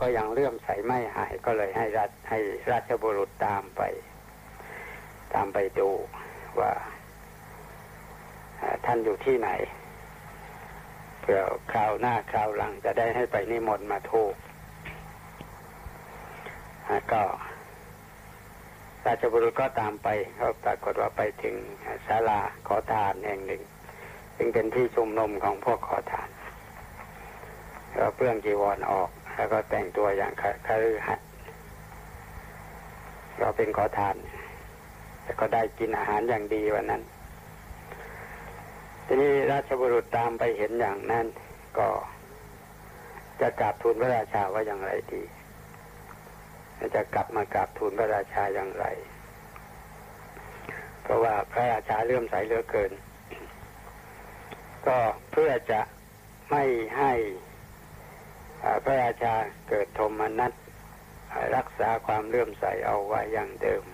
ก็ยังเลื่อมใสไม่หายก็เลยให้ราชให้ราชบุรุษตามไป ตามไปดูว่าท่านอยู่ที่ไหนเพื่อคราวหน้าคราวหลังจะได้ให้ไปนิมนต์มาทูกก็ราชบุรุษก็ตามไปก็ปรากฏว่าไปถึงศาลาขอทานแห่งหนึ่ง ซึ่งเป็นที่ชุมนุมของพวกขอทานก็เปลื้องจีวรออก แล้วก็แต่งตัวอย่างคฤหัสถ์ก็เป็นขอทาน แต่ก็ได้กินอาหารอย่างดีวันนั้น ทีนี้ราชบุรุษตามไปเห็นอย่างนั้น ก็จะกราบทูลพระราชาว่าอย่างไรดีจะกลับมากราบทูลพระราชาอย่างไร เพราะว่าพระราชาเลื่อมใสเหลือเกิน ก็เพื่อจะไม่ให้ พระราชาเกิดโทมนัสรักษาความเลื่อมใสเอาไว้อย่างเดิม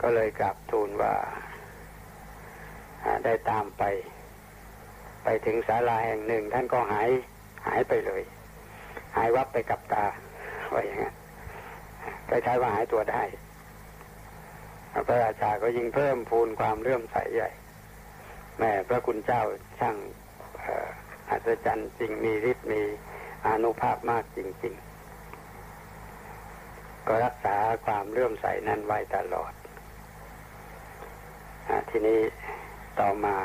ก็เลยกราบทูลว่าได้ตามไป ไปถึงศาลาแห่งหนึ่ง ท่านก็หายหายไปเลย หายวับไปกับตาว่าอย่างนี้คล้ายๆว่าหายตัวได้พระราชาก็ยิ่งเพิ่มพูนความเลื่อมใสใหญ่ แม่พระคุณเจ้าช่างอัศจรรย์จริงมีฤทธิ์มี อนุภาพมากจริง ๆ ก็รักษาความเลื่อมใสนั้นไว้ตลอดอทีนี้ต่อมา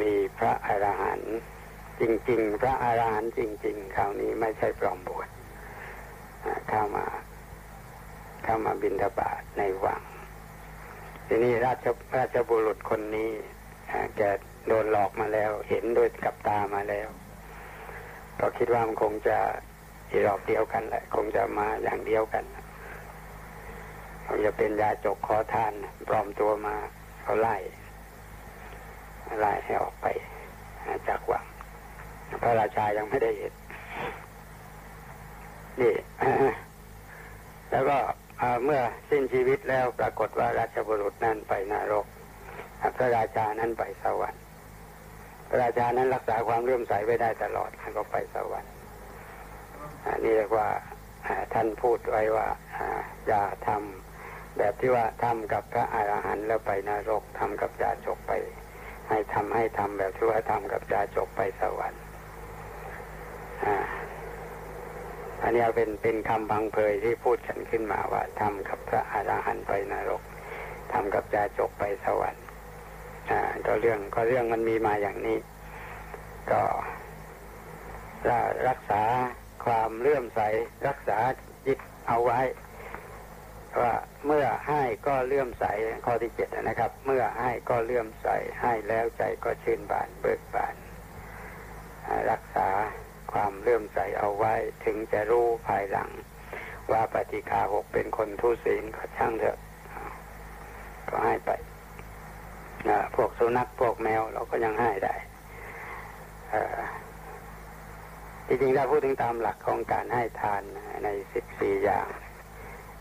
มีพระอรหันต์จริง ๆ พระอรหันต์จริง ๆ คราวนี้ไม่ใช่ปลอมบวชเข้ามาเข้ามาบินทบาทในวังทีนี้ราชราชบุรุษคนนี้แกโดนหลอกมาแล้ว เห็นโดยกับตามาแล้ว ก็คิดว่ามันคงจะอีรอบเดียวกันแหละคงจะมาอย่างเดียวกันคงจะเป็นยาจกขอทานปลอมตัวมาเขาไล่ไล่ให้ออกไปจากวังพระราชายังไม่ได้เห็นนี่แล้วก็เมื่อสิ้นชีวิตแล้วปรากฏว่าราชบุรุษนั้นไปนรกพระราชานั้นไปสวรรค์ พระราชานั้นรักษาความเลื่อมใสไว้ได้ตลอดท่านก็ไปสวรรค์นี่เรียกว่าท่านพูดไว้ว่าอย่าทำแบบที่ว่าทำกับพระอรหันต์แล้วไปนรกทำกับยาจกไป ให้ทำให้ทำแบบที่ว่าทำกับยาจกไปสวรรค์อันนี้เป็นเป็นคำบังเพยที่พูดกันขึ้นมาว่าทำกับพระอรหันต์ไปนรกทำกับยาจกไปสวรรค์ อ่าก็เรื่องก็เรื่องมันมีมาอย่างนี้ ก็รักษาความเลื่อมใส รักษาจิตเอาไว้ ว่าเมื่อให้ก็เลื่อมใสข้อที่เจ็ดนะครับ เมื่อให้ก็เลื่อมใสให้แล้วใจก็ชื่นบานเบิกบาน รักษาความเลื่อมใสเอาไว้ถึงจะรู้ภายหลัง ว่าปฏิคาหกเป็นคนทุศีลก็ช่างเถอะ ก็ให้ไป พวกสุนัขพวกแมวเราก็ยังให้ได้จริงๆถ้าพูดถึงตามหลักของการให้ทานในสิบสี่อย่าง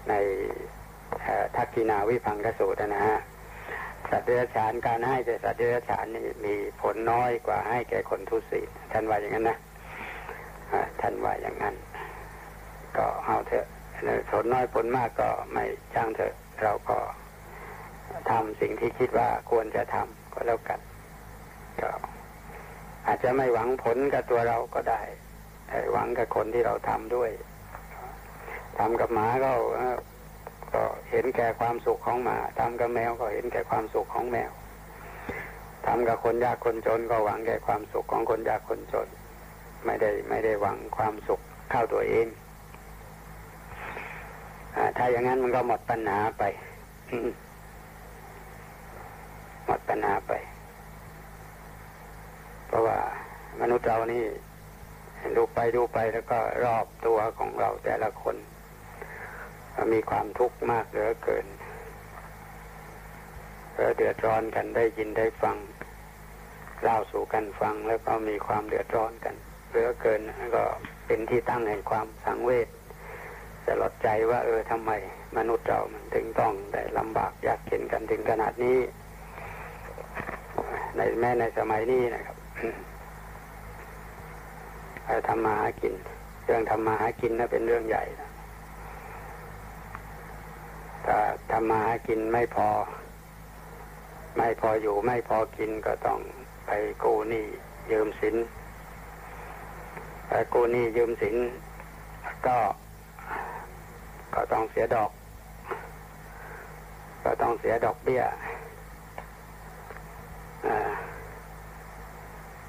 ในทักษินาวิพังกสูตรนะฮะสัตว์เดรัจฉานการให้แต่สัตว์เดรัจฉานนี่มีผลน้อยกว่าให้แก่คนทุศีลท่านว่าอย่างนั้นนะท่านว่าอย่างนั้น ก็เอาเถอะผลน้อยผลมากก็ไม่จ้างเถอะเราก็ ทำสิ่งที่คิดว่าควรจะทำก็แล้วกันก็อาจจะไม่หวังผลกับตัวเราก็ได้แต่หวังกับคนที่เราทำด้วยทำกับหมาก็ก็เห็นแก่ความสุขของหมาทำกับแมวก็เห็นแก่ความสุขของแมวทำกับคนยากคนจนก็หวังแก่ความสุขของคนยากคนจน ไม่ได้ไม่ได้หวังความสุขเข้าตัวเองอถ้าอย่างนั้นมันก็หมดปัญหาไป หมดปัญหาไป เพราะว่ามนุษย์เรานี่ดูไปดูไปแล้วก็รอบตัวของเราแต่ละคน มีความทุกข์มากเหลือเกินเดือดร้อนกันได้ยินได้ฟังเล่าสู่กันฟังแล้วก็มีความเดือดร้อนกันเหลือเกินก็เป็นที่ตั้งแห่งความสังเวชสลดใจว่า เออทำไม มนุษย์เรามันถึงต้องได้ลำบากยากเข็นกันถึงขนาดนี้ ในแม้ในสมัยนี้นะครับอทำมาหากิน เรื่องทำมาหากินนั่นเป็นเรื่องใหญ่นะถ้าทำมาหากินไม่พอ ไม่พออยู่ไม่พอกินก็ต้องไปกู้หนี้ยืมสินไปกู้หนี้ยืมสินก็ก็ต้องเสียดอก ก็ต้องเสียดอกเบี้ย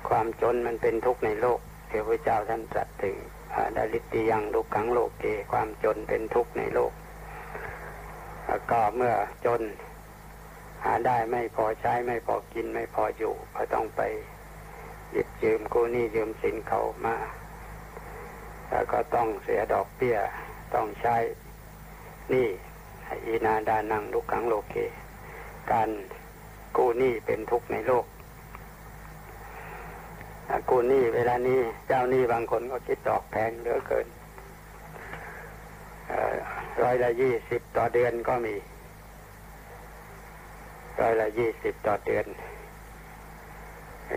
ความจนมันเป็นทุกข์ในโลกเทพเจ้าท่านตรัสถึงดาลิติยังลุกขังโลกเกความจนเป็นทุกข์ในโลก แล้วก็เมื่อจน หาได้ไม่พอใช้ไม่พอกินไม่พออยู่ ก็ต้องไปหยิบยืมกู้หนี้ยืมสินเขามา แล้วก็ต้องเสียดอกเบี้ยต้องใช้หนี้อีนาดานังลุกขังโลกเกการ กู้หนี้เป็นทุกข์ในโลกกูนี่เวลานี้เจ้าหนี่บางคนก็คิดดอกแพงเหลือเกินร้อยละยี่สิบต่อเดือนก็มีร้อยละยี่สิบต่อเดือน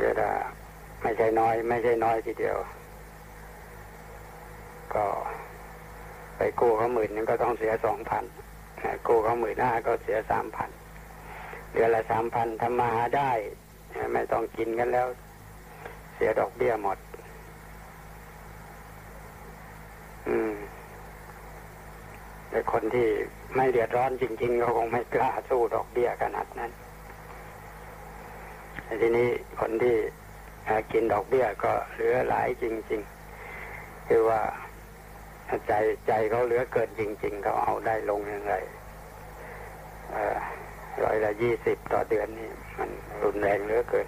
เวลาไม่ใช่น้อย ไม่ใช่น้อยทีเดียว ก็ไปกู้เขาหมื่นนึงก็ต้องเสียสองพันกู้เขาหมื่นห้าก็เสียสามพัน เดือนละสามพันทำมาหาได้ ไม่ต้องกินกันแล้ว เสียดอกเบี้ยหมด อืมแต่คนที่ไม่เดือดร้อนจริงๆก็คงไม่กล้าสู้ดอกเบี้ยขนาดนั้นทีนี้คนที่กินดอกเบี้ยก็เหลือหลายจริงๆคือว่าใจใจเขาเหลือเกินจริง ๆ เขาเอาได้ลงยังไง ร้อยละยี่สิบต่อเดือนนี่มันรุนแรงเหลือเกิน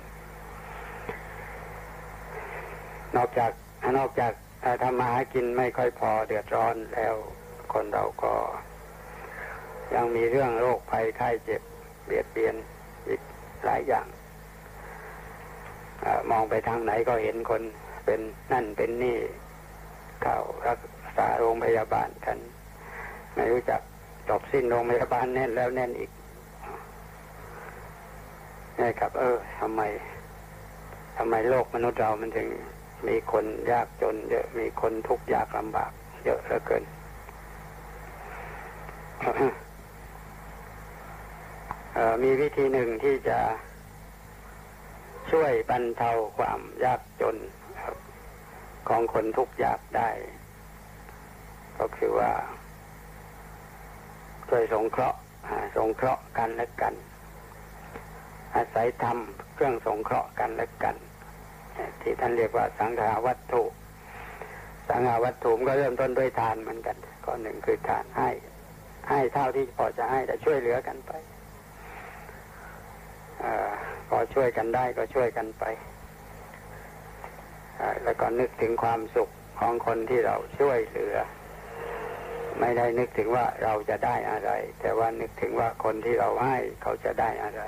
นอกจากนอกจากทำมาหากินไม่ค่อยพอเดือดร้อนแล้ว คนเราก็ ยังมีเรื่องโรคภัยไข้เจ็บ เบียดเบียนอีกหลายอย่างอมองไปทางไหนก็เห็นคนเป็นนั่นเป็นนี่ เข้ารักษาโรงพยาบาลกัน ไม่รู้จักจบสิ้นโรงพยาบาลแน่นแล้วแน่นอีก นี่ครับ เออทำไมทำไมโลกมนุษย์เรามันถึงมีคนยากจน เยอะมีคนทุกข์ยากลำบาก เยอะเหลือเกินมีวิธีหนึ่งที่จะช่วยบรรเทาความยากจนของคนทุกข์ยากได้ ก็คือว่า ช่วยสงเคราะห์สงเคราะห์กันและกัน อาศัยทำเครื่องสงเคราะห์กันและกัน ที่ท่านเรียกว่าสังขาวัตถุ สังขาวัตถุก็เริ่มต้นด้วยทานเหมือนกันข้อหนึ่งคือทานให้ ให้เท่าที่พอจะให้แต่ช่วยเหลือกันไปอพอช่วยกันได้ก็ช่วยกันไปแล้วก็นึกถึงความสุขของคนที่เราช่วยเหลือ ไม่ได้นึกถึงว่าเราจะได้อะไร แต่ว่านึกถึงว่าคนที่เราให้เขาจะได้อะไร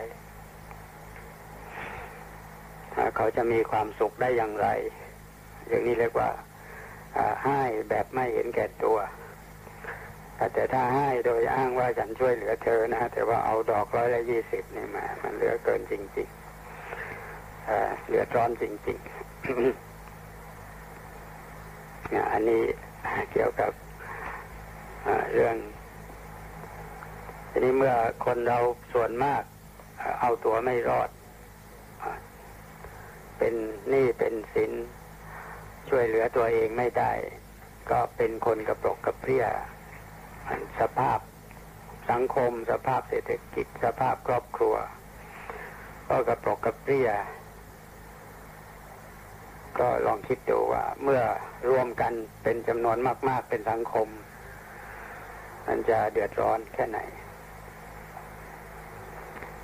เขาจะมีความสุขได้อย่างไร อย่างนี้เรียกว่าให้แบบไม่เห็นแก่ตัวแต่ถ้าให้โดยอ้างว่าฉันช่วยเหลือเธอนะแต่ว่าเอาดอกร้อยละยี่สิบนี่มา มันเหลือเกินจริงๆเหลือร้อนจริงๆอันนี้เกี่ยวกับเรื่องทีนี้เมื่อคนเราส่วนมากเอาตัวไม่รอด เป็นหนี้เป็นสินช่วยเหลือตัวเองไม่ได้ ก็เป็นคนกระปรกกระเพี้ยสภาพสังคม สภาพเศรษฐกิจสภาพครอบครัว ก็กระปรกกระเพี้ยก็ลองคิดดูว่า เมื่อรวมกันเป็นจำนวนมาก ๆเป็นสังคม มันจะเดือดร้อนแค่ไหน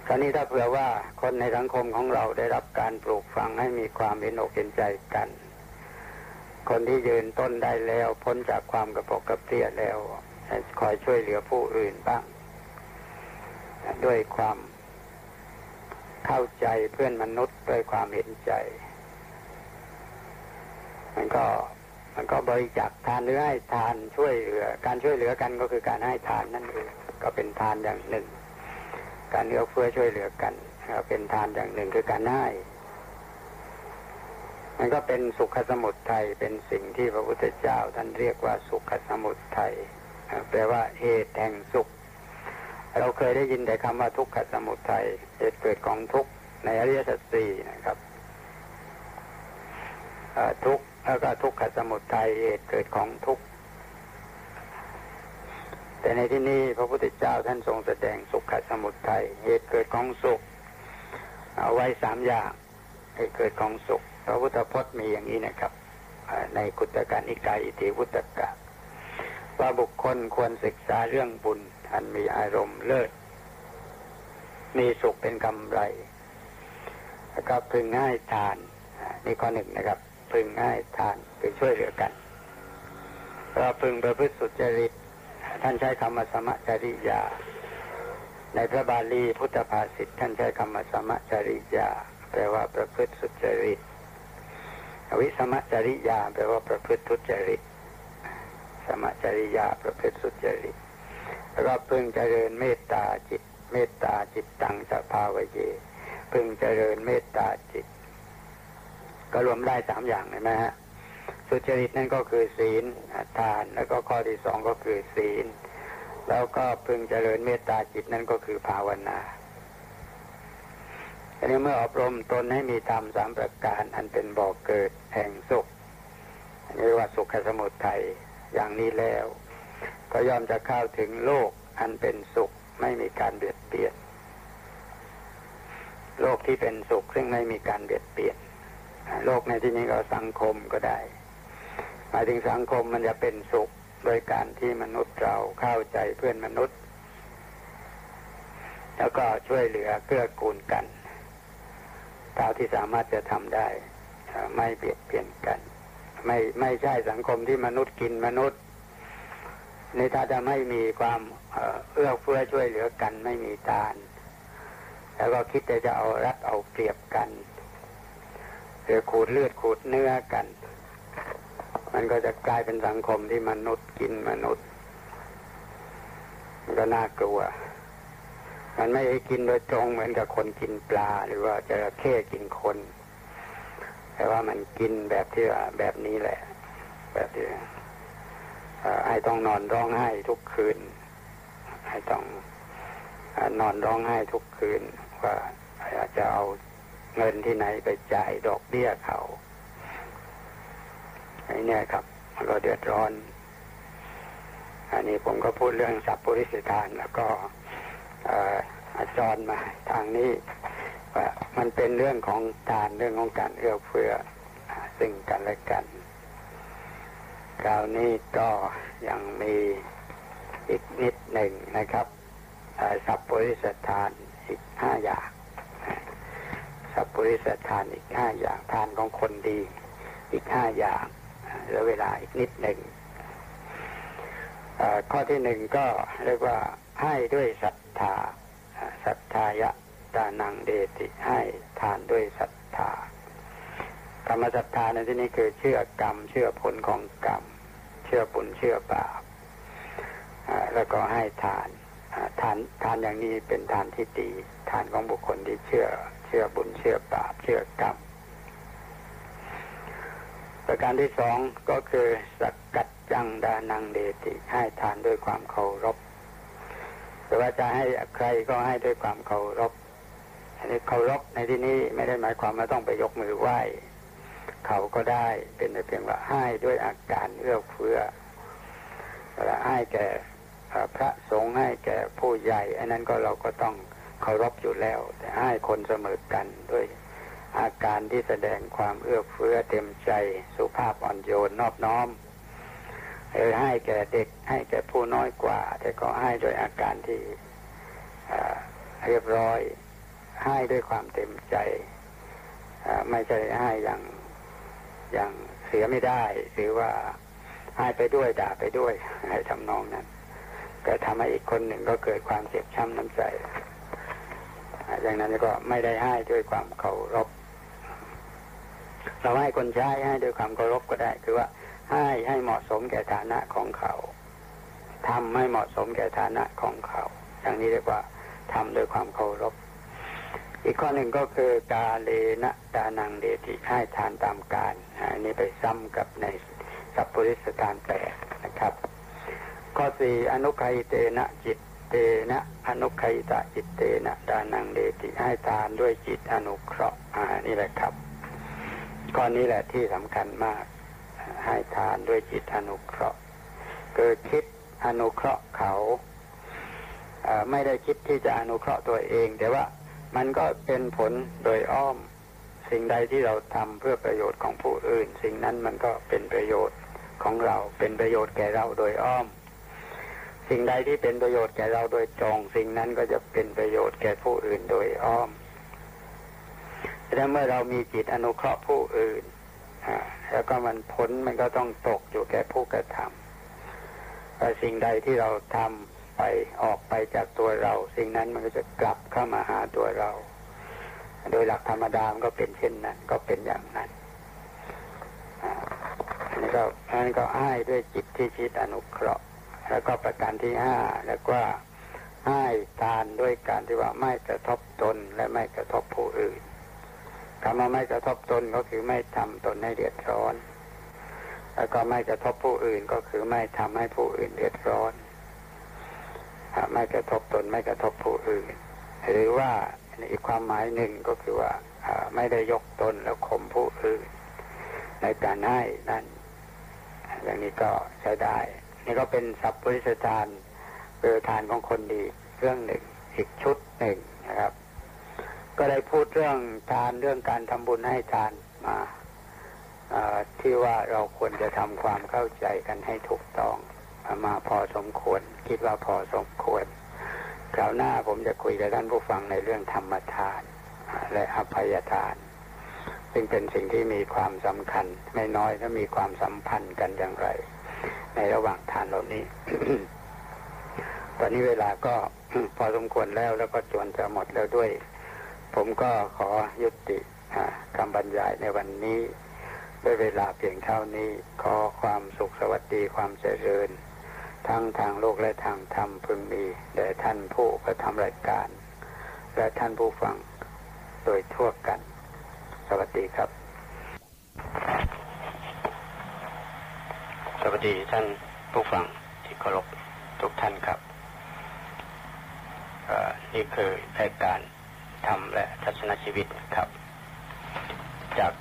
คราวนี้ถ้าเผื่อว่าคนในสังคมของเราได้รับการปลูกฝังให้มีความเห็นอกเห็นใจกัน คนที่ยืนต้นได้แล้วพ้นจากความกระปกกระเตี้ยแล้วคอยช่วยเหลือผู้อื่นบ้าง ด้วยความเข้าใจเพื่อนมนุษย์ด้วยความเห็นใจ มันก็มันก็บริจาคทานหรือให้ทานช่วยเหลือ การช่วยเหลือกันก็คือการให้ทานนั่นเองก็เป็นทานอย่างหนึ่ง การเลือกเพื่อช่วยเหลือกันเป็นทานอย่างหนึ่งคือการให้มันก็เป็นสุขสมุทัยเป็นสิ่งที่พระพุทธเจ้าท่านเรียกว่าสุขสมุทัยแปลว่าเหตุแห่งสุข เราเคยได้ยินแต่คำว่าทุกขสมุทัยเหตุเกิดของทุกข์ในอริยสัจสี่นะครับทุกข์แล้วก็ทุกขสมุทัยเหตุเกิดของทุกข์ แต่ในที่นี้พระพุทธเจ้าท่านทรงแสดงสุขสมุทัยเหตุเกิดของสุข เอาไว้สามอย่างเหตุเกิดของสุข พระพุทธพจน์มีอย่างนี้นะครับ ในกุตการนิกายอิติวุตกะว่าบุคคลควรศึกษาเรื่องบุญอันมีอารมณ์เลิศ มีสุขเป็นกำไรแล้วก็พึงง่ายทานนี่ข้อหนึ่งนะครับ พึงง่ายทานคือช่วยเหลือกันเราพึงประพฤติสุจริต ท่านใช้คำว่าสมจริยา ในพระบาลีพุทธภาษิตท่านใช้คำว่าสมจริยา แปลว่าประพฤติสุจริตวิสมจริยาแปลว่าประพฤติทุจริต สมจริยาประพฤติสุจริต แล้วก็พึงเจริญเมตตาจิต เมตตาจิตตังสภาวเย พึงเจริญเมตตาจิต ก็รวมได้สามอย่างเห็นไหมฮะ สุจริตนั่นก็คือศีลทานแล้วก็ข้อที่สองก็คือศีล แล้วก็พึงเจริญเมตตาจิตนั่นก็คือภาวนาอันนี้เมื่ออบรมตนให้มีธรรมสามประการอันเป็นบ่อกเกิดแห่งสุขอันนี้เรียกว่าสุขสมุทัยอย่างนี้แล้ว ก็ยอมจะเข้าถึงโลกอันเป็นสุขไม่มีการเบียดเบียนโลกที่เป็นสุขซึ่งไม่มีการเบียดเบียนโลกในที่นี้ก็สังคมก็ได้ หมายถึงสังคมมันจะเป็นสุข โดยการที่มนุษย์เราเข้าใจเพื่อนมนุษย์ แล้วก็ช่วยเหลือเกื้อกูลกันเท่าที่สามารถจะทำได้ไม่เบียดเบียนกัน ไม่ไม่ใช่สังคมที่มนุษย์กินมนุษย์นี่ถ้าจะไม่มีความเอื้อเฟื้อช่วยเหลือกันไม่มีทาน แล้วก็คิดจะจะเอารัดเอาเปรียบกันหรือขูดเลือดขูดเนื้อกัน มันก็จะกลายเป็นสังคมที่มนุษย์กินมนุษย์ มันก็น่ากลัว มันไม่ได้กินโดยตรงเหมือนกับคนกินปลา หรือว่าจะแค่กินคน แต่ว่ามันกินแบบที่แบบนี้แหละ แบบที่ไอ้ต้องนอนร้องไห้ทุกคืนไอ้ต้องนอนร้องไห้ทุกคืนว่าอาจจะเอาเงินที่ไหนไปจ่ายดอกเบี้ยเขา อ้นี่ครับ มันก็เดือดร้อน อันนี้ผมก็พูดเรื่องสัพปริสิทานแล้วก็อาจารย์มาทางนี้ว่ามันเป็นเรื่องของการเรื่องของการเอื้อเฟื้อซึ่งกันและกันคราวนี้ก็ยังมีอีกนิดหนึ่งนะครับสัพปริสทานอีกห้าอย่างสัพปริสทานอีกห้าอย่างทานของคนดี อีกห้าอย่าง เหลือเวลาอีกนิดหนึ่งข้อที่หนึ่งก็เรียกว่าให้ด้วยศรัทธาศรัทธายะตานังเดติให้ทานด้วยศรัทธากรรมศรัทธาในที่นี้คือเชื่อกรรม เชื่อผลของกรรม เชื่อบุญเชื่อบาปแล้วก็ให้ทานทานทานอย่างนี้เป็นทานที่ดี ทานของบุคคลที่เชื่อ เชื่อบุญเชื่อบาป เชื่อกรรม ประการที่สองก็คือสกัดจังดานังเดติให้ทานด้วยความเคารพแต่ว่าจะให้ใครก็ให้ด้วยความเคารพอันนี้เคารพในที่นี้ไม่ได้หมายความว่าต้องไปยกมือไหว้เขาก็ได้เป็นเพียงว่าให้ด้วยอาการเอื้อเฟื้อเวลาให้แก่พระสงฆ์ให้แก่ผู้ใหญ่ อันนั้นก็เราก็ต้องเคารพอยู่แล้ว แต่ให้คนเสมอกันด้วย อาการที่แสดงความเอื้อเฟื้อเต็มใจ สุภาพอ่อนโยนนอบน้อมเออให้แก่เด็กให้แก่ผู้น้อยกว่า แต่ก็ให้โดยอาการที่เรียบร้อย ให้ด้วยความเต็มใจไม่ใช่ให้อย่างอย่างเสียไม่ได้ หรือว่าให้ไปด้วยด่าไปด้วยให้ทำนองนั้น ก็ทำให้อีกคนหนึ่งก็เกิดความเจ็บช้ำน้ำใจอย่างนั้นก็ไม่ได้ให้ด้วยความเคารพ เราให้คนใช้ให้ด้วยความเคารพก็ได้ คือว่าให้ให้เหมาะสมแก่ฐานะของเขาทำให้เหมาะสมแก่ฐานะของเขา อย่างนี้เรียกว่าทำด้วยความเคารพ อีกข้อหนึ่งก็คือกาเลนะดานังเดติให้ทานตามการอันนี้ไปซ้ำกับในสัพปริสถานแปดนะครับ ข้อสี่อนุคายเตนะจิตเตนะอนุคายตะจิตเตนะดานังเดติให้ทานด้วยจิตอนุเคราะห์อ่านี่แหละครับ ข้อนี้แหละที่สำคัญมาก ให้ทานด้วยจิตอนุเคราะห์เกิดคิดอนุเคราะห์เขาไม่ได้คิดที่จะอนุเคราะห์ตัวเอง แต่ว่ามันก็เป็นผลโดยอ้อม สิ่งใดที่เราทำเพื่อประโยชน์ของผู้อื่น สิ่งนั้นมันก็เป็นประโยชน์ของเรา เป็นประโยชน์แก่เราโดยอ้อม สิ่งใดที่เป็นประโยชน์แก่เราโดยตรง สิ่งนั้นก็จะเป็นประโยชน์แก่ผู้อื่นโดยอ้อม แต่เมื่อเรามีจิตอนุเคราะห์ผู้อื่นแล้วก็มันผลมันก็ต้องตกอยู่แก่ผู้กระทำแต่สิ่งใดที่เราทำไปออกไปจากตัวเรา สิ่งนั้นมันก็จะกลับเข้ามาหาตัวเรา โดยหลักธรรมดามก็เป็นเช่นนั้น ก็เป็นอย่างนั้นอันนี้ก็อันนี้ก็อ้ายด้วยจิตที่คิดอนุเคราะห์ แล้วก็ประการที่ห้าแล้วก็ให้ทานด้วยการที่ว่าไม่กระทบตนและไม่กระทบผู้อื่น คำว่าไม่กระทบตนก็คือไม่ทำตนให้เดือดร้อน แล้วก็ไม่กระทบผู้อื่นก็คือไม่ทำให้ผู้อื่นเดือดร้อนไม่กระทบตนไม่กระทบผู้อื่น หรือว่าอีกความหมายหนึ่งก็คือว่าไม่ได้ยกตนแล้วข่มผู้อื่น ในการให้นั่นอย่างนี้ก็ใช้ได้ นี่ก็เป็นสัพพุริสทานเปรทานของคนดีเรื่องหนึ่งอีกชุดหนึ่งนะครับ ก็ได้พูดเรื่องทานเรื่องการทำบุญให้ทานมาที่ว่าเราควรจะทำความเข้าใจกันให้ถูกต้องมาพอสมควร คิดว่าพอสมควรคราวหน้าผมจะคุยกับท่านผู้ฟังในเรื่องธรรมทาน และอภัยทาน ซึ่งเป็นสิ่งที่มีความสำคัญ ไม่น้อยและมีความสัมพันธ์กันอย่างไร ในระหว่างทานเหล่านี้ ตอนนี้เวลาก็พอสมควรแล้วแล้วก็จวนจะหมดแล้วด้วย ผมก็ขอยุติคำบรรยายในวันนี้ ด้วยเวลาเพียงเท่านี้ ขอความสุขสวัสดีความเจริญ ทั้งทางโลกและทางธรรมพึงมีแด่ท่านผู้กระทำรายการ และท่านผู้ฟังโดยทั่วกัน สวัสดีครับ สวัสดีท่านผู้ฟังที่เคารพทุกท่านครับนี่คือรายการ ธรรมและทัศนชีวิตครับ จาก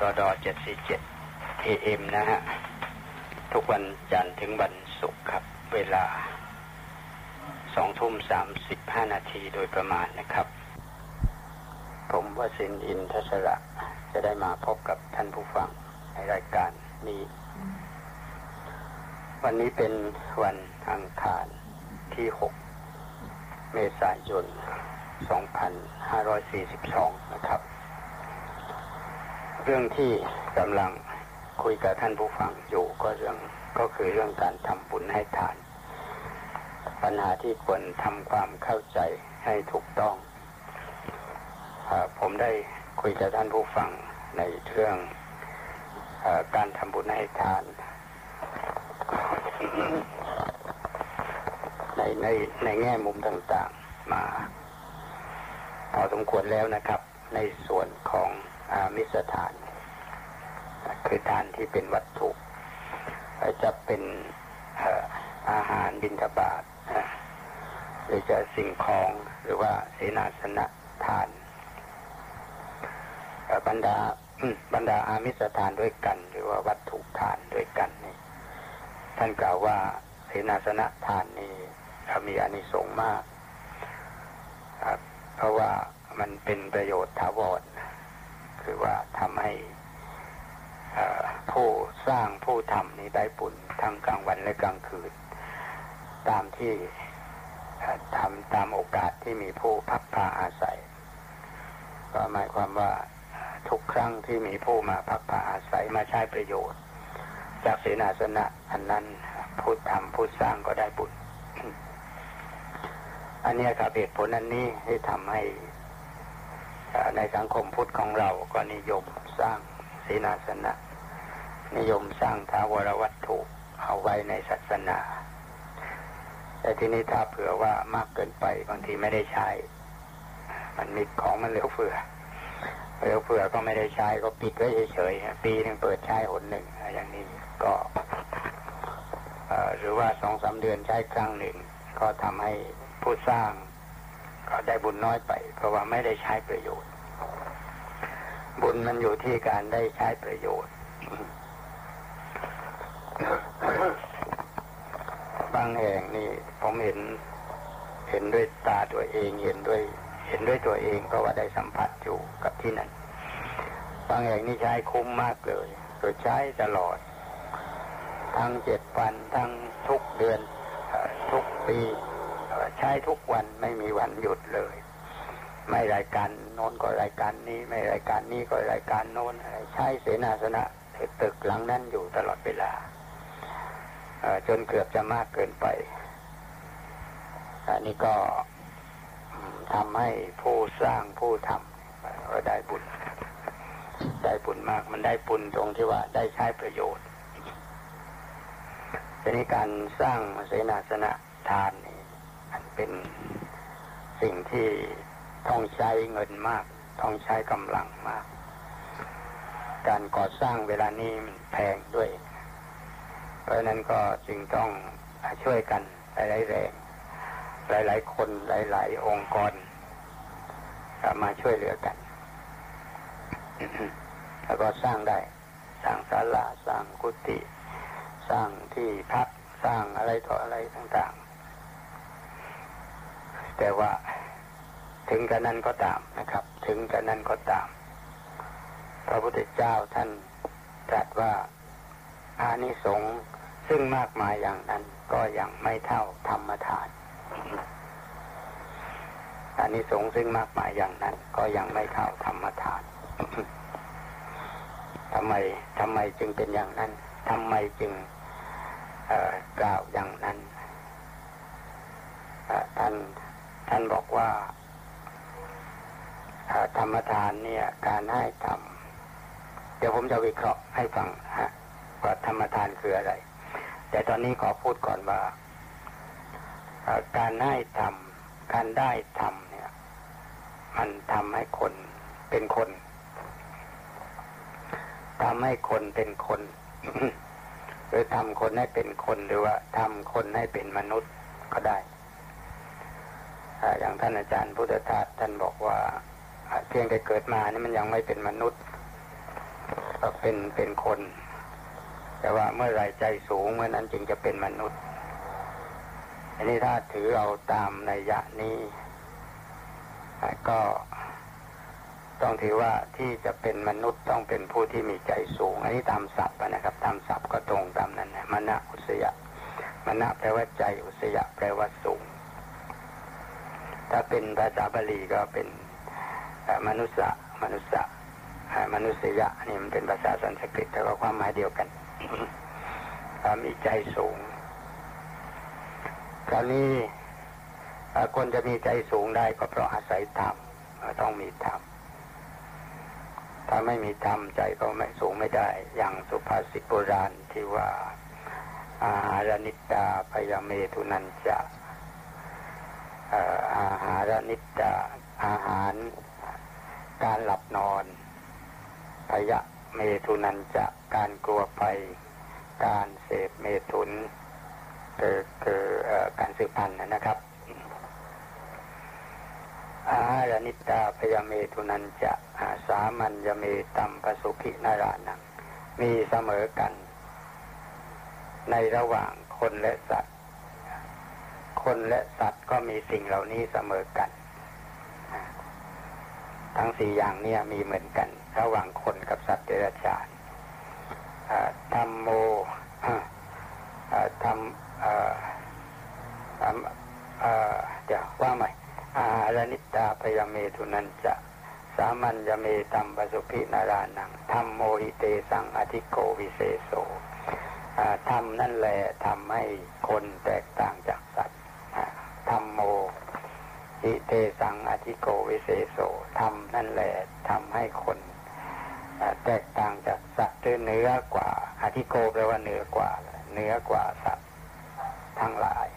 รอดอ747 AM นะฮะ ทุกวันจันทร์ถึงวันศุกร์ครับ เวลาสองทุ่มสามสิบห้านาทีโดยประมาณนะครับ ผมวสินอินทศระจะได้มาพบกับท่านผู้ฟังในรายการนี้ วันนี้เป็นวันอังคารที่หกเมษายน 2542 นะครับ เรื่องที่กำลังคุยกับท่านผู้ฟังอยู่ก็เรื่องก็คือเรื่องการทำบุญให้ทาน ปัญหาที่ควรทำความเข้าใจให้ถูกต้องอผมได้คุยกับท่านผู้ฟังในเรื่องอการทำบุญให้ทาน ในในในแง่มุมต่างๆมา พอสมควรแล้วนะครับ ในส่วนของอามิสถาน คือทานที่เป็นวัตถุจะเป็นอาหารบิณฑบาตหรือจะสิ่งของหรือว่าเสนาสนะทานบรรดาบรรดาอามิสทานด้วยกัน หรือว่าวัตถุทานด้วยกันนี่ท่านกล่าวว่าเสนาสนะทานนี่มีอานิสงส์มาก เพราะว่ามันเป็นประโยชน์ถาวรคือว่าทำให้ผู้สร้างผู้ทำนี้ได้บุญทั้งกลางวันและกลางคืน ตามที่ทำตามโอกาสที่มีผู้พักผ้าอาศัย ก็หมายความว่าทุกครั้งที่มีผู้มาพักผ้าอาศัยมาใช้ประโยชน์ จากเสนาสนะอันนั้นผู้ทำผู้สร้างก็ได้บุญ อันนี้ครับเหตุผลอันนี้ที่ทำให้ในสังคมพุทธของเราก็นิยมสร้างศีนาสนะ นิยมสร้างท้าวรวัตถุเอาไว้ในศาสนา แต่ทีนี้ถ้าเผื่อว่ามากเกินไปบางทีไม่ได้ใช้ มันมีของมันเหลือเฟือเหลือเฟือก็ไม่ได้ใช้ก็ปิดไว้เฉยๆปีหนึ่งเปิดใช้หนหนึ่งอย่างนี้ก็หรือว่าสองสาเดือนใช้ครั้งหนึ่ง ก็ทำให้ ผู้สร้างก็ได้บุญน้อยไป เพราะว่าไม่ได้ใช้ประโยชน์ บุญมันอยู่ที่การได้ใช้ประโยชน์ บางแห่งนี่ผมเห็น เห็นด้วยตาตัวเองเห็นด้วย เห็นด้วยตัวเอง เพราะว่าได้สัมผัสอยู่กับที่นั่นบางแห่งนี่ใช้คุ้มมากเลยโดยใช้ตลอด ทั้งเจ็ดวันทั้งทุกเดือนทุกปี ใช้ทุกวันไม่มีวันหยุดเลย ไม่รายการโน้นก็รายการนี้ ไม่รายการนี้ก็รายการโน้นใช้เสนาสนะตึกหลังนั้นอยู่ตลอดเวลาจนเกือบจะมากเกินไปอันนี้ก็ทำให้ผู้สร้างผู้ทำก็ได้บุญ ได้บุญมากมันได้บุญตรงที่ว่าได้ใช้ประโยชน์ทีนี้การสร้างเสนาสนะทาน มันเป็นสิ่งที่ต้องใช้เงินมาก ต้องใช้กำลังมาก การก่อสร้างเวลานี้มันแพงด้วย เพราะนั้นก็จึงต้องช่วยกันหลายๆแรงหลายๆ คนหลาย ๆ องค์กรมาช่วยเหลือกัน แล้วก็สร้างได้ สร้างศาลาสร้างกุฏิสร้างที่พักสร้างอะไรต่ออะไรต่าง แต่ว่าถึงกระนั้นก็ตามนะครับ ถึงกระนั้นก็ตาม พระพุทธเจ้าท่านตรัสว่าอานิสงส์ซึ่งมากมายอย่างนั้นก็ยังไม่เท่าธรรมทานอานิสงส์ซึ่งมากมายอย่างนั้น ก็ยังไม่เท่าธรรมทานทำไมทำไมจึงเป็นอย่างนั้นทำไมจึงกล่าวอย่างนั้นท่าน ท่านบอกว่าธรรมทานเนี่ยการให้ทำเดี๋ยวผมจะวิเคราะห์ให้ฟังฮะว่าธรรมทานคืออะไร แต่ตอนนี้ขอพูดก่อนว่าการให้ทำการได้ทำเนี่ย มันทำให้คนเป็นคนทำให้คนเป็นคนหรือทำคนให้เป็นคนหรือว่าทำคนให้เป็นมนุษย์ก็ได้ อย่างท่านอาจารย์พุทธทาสท่านบอกว่าเพียงแต่เกิดมานี่มันยังไม่เป็นมนุษย์ก็เป็นเป็นคน แต่ว่าเมื่อไรใจสูงเมื่อนั้นจึงจะเป็นมนุษย์ อันนี้ถ้าถือเอาตามในยะนี้ ก็ต้องถือว่าที่จะเป็นมนุษย์ต้องเป็นผู้ที่มีใจสูง อันนี้ตามศัพท์นะครับ ตามศัพท์ก็ตรงตามนั้นนะมณะอุสยะมณะแปลว่าใจอุสยะแปลว่าสูง ถ้าเป็นภาษาบาลีก็เป็นมนุษย์มนุษย์มนุษยะนี่มันเป็นภาษาสันสกฤตแต่ก็ความหมายเดียวกันมีใจสูงคราวนี้คนจะมีใจสูงได้ก็เพราะอาศัยธรรมต้องมีธรรมถ้าไม่มีธรรมใจก็ไม่สูงไม่ได้ อย่างสุภาษิตโบราณที่ว่าอาหารนิตาพยาเมทุนันจะ อาหารนิตาอาหาร การหลับนอนพยะเมทุนันจะการกลัวไปการเสพเมทุนคือคือการสืบพันธุ์นะครับ อาหารนิตาพยาเมทุนันจะสามัญยเมตัมปสุขินารานังมีเสมอกัน ในระหว่างคนและสัตว์ คนและสัตว์ก็มีสิ่งเหล่านี้เสมอกัน ทั้งสี่อย่างนี้มีเหมือนกัน ระหว่างคนกับสัตว์เดรัจฉานธรรมโมทำเดี๋ยวว่าใหม่อาหารนิตาพยเมทุนันจะสามัญยเมตัมปสุพินารานังธรรมโมหิเตสังอธิโกวิเศษโสธรรมนั่นแหละทำให้คนแตกต่างจากสัตว์ธรรมโม หิเตสังอธิโกวิเศษโสธรรมนั่นแหละทำให้คนแตกต่างจากสัตว์เนื้อกว่าอธิโกแปลว่าเหนือกว่าเหนือกว่าสัตว์ทั้งหลาย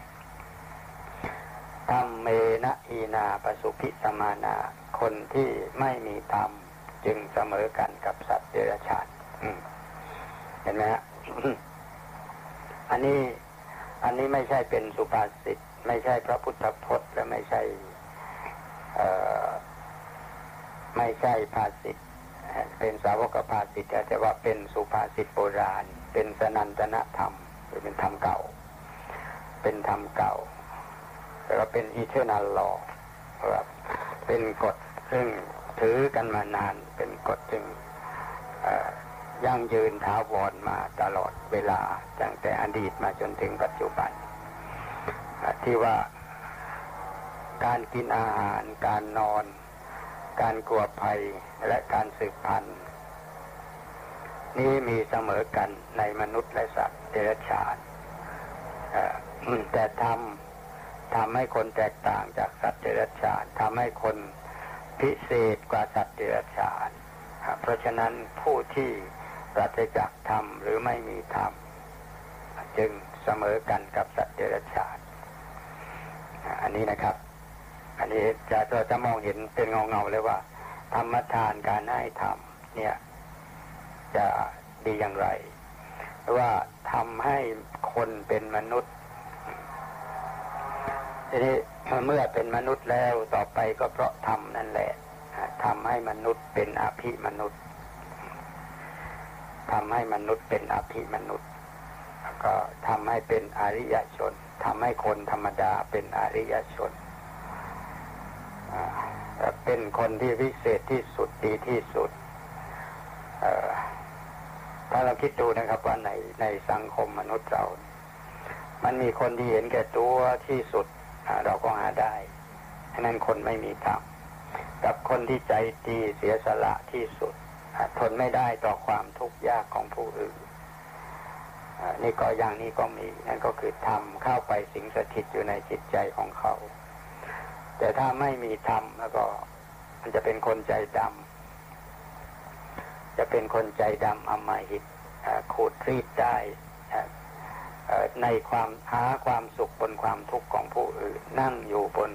ธรรมเมนะอีนาปสุพิสมานา คนที่ไม่มีธรรมจึงเสมอกันกับสัตว์เดรัจฉานเห็นไหมฮะอันนี้ อันนี้ไม่ใช่เป็นสุภาษิตไม่ใช่พระพุทธพจน์และไม่ใช่ ไม่ใช่ภาษิตเป็นสาวกภาษิตแต่ว่าเป็นสุภาษิตโบราณ เป็นสนันตนธรรมหรือเป็นธรรมเก่า เป็นธรรมเก่าแล้วก็เป็นอีเทอร์นัลลอครับเป็นกฎซึ่งถือกันมานาน เป็นกฎซึ่งยั่งยืนท้าวรมาตลอดเวลาตั้งแต่อดีตมาจนถึงปัจจุบันที่ว่า การกินอาหาร การนอน การกลัวภัยและการสืบพันธุ์นี้มีเสมอกันในมนุษย์และสัตว์เดรัจฉานแต่ทำทำให้คนแตกต่างจากสัตว์เดรัจฉานทำให้คนพิเศษกว่าสัตว์เดรัจฉานเพราะฉะนั้นผู้ที่ปราศจากธรรมหรือไม่มีธรรมจึงเสมอกันกับสัตว์เดรัจฉานอันนี้นะครับ อันนี้จะเราจะมองเห็นเป็นเงาเงาเลยว่า ธรรมทานการให้ธรรมเนี่ย จะดีอย่างไรว่าทำให้คนเป็นมนุษย์ทีนี้เมื่อเป็นมนุษย์แล้วต่อไปก็เพราะทำนั่นแหละทำให้มนุษย์เป็นอภิมนุษย์ทำให้มนุษย์เป็นอภิมนุษย์แล้วก็ทำให้เป็นอริยชนทำให้คนธรรมดาเป็นอริยชน เป็นคนที่วิเศษที่สุดดีที่สุดถ้าเราคิดดูนะครับว่าในในสังคมมนุษย์เรา มันมีคนที่เห็นแก่ตัวที่สุดเราก็หาได้ฉะนั้นคนไม่มีธรรมกับคนที่ใจดีเสียสละที่สุดทนไม่ได้ต่อความทุกข์ยากของผู้อื่นนี่ก็อย่างนี้ก็มีนั่นก็คือธรรมเข้าไปสิงสถิตอยู่ในจิตใจของเขา แต่ถ้าไม่มีธรรมแล้วก็ มันจะเป็นคนใจดำจะเป็นคนใจดำอมหิตขูดรีดได้ในความหาความสุขบนความทุกข์ของผู้อื่น นั่งอยู่บน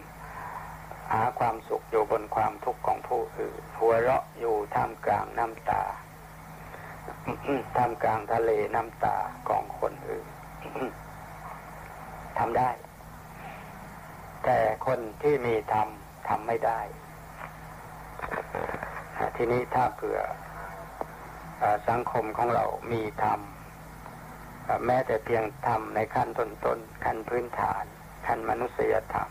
หาความสุขอยู่บนความทุกข์ของผู้อื่นหัวเราะอยู่ท่ามกลางน้ำตาท่ามกลางทะเลน้ำตาของคนอื่นทำได้ แต่คนที่มีทำทำไม่ได้ ทีนี้ถ้าเผื่อสังคมของเรามีธรรมแม้แต่เพียงธรรมในขั้นต้นๆขั้นพื้นฐาน ขั้นมนุษยธรรม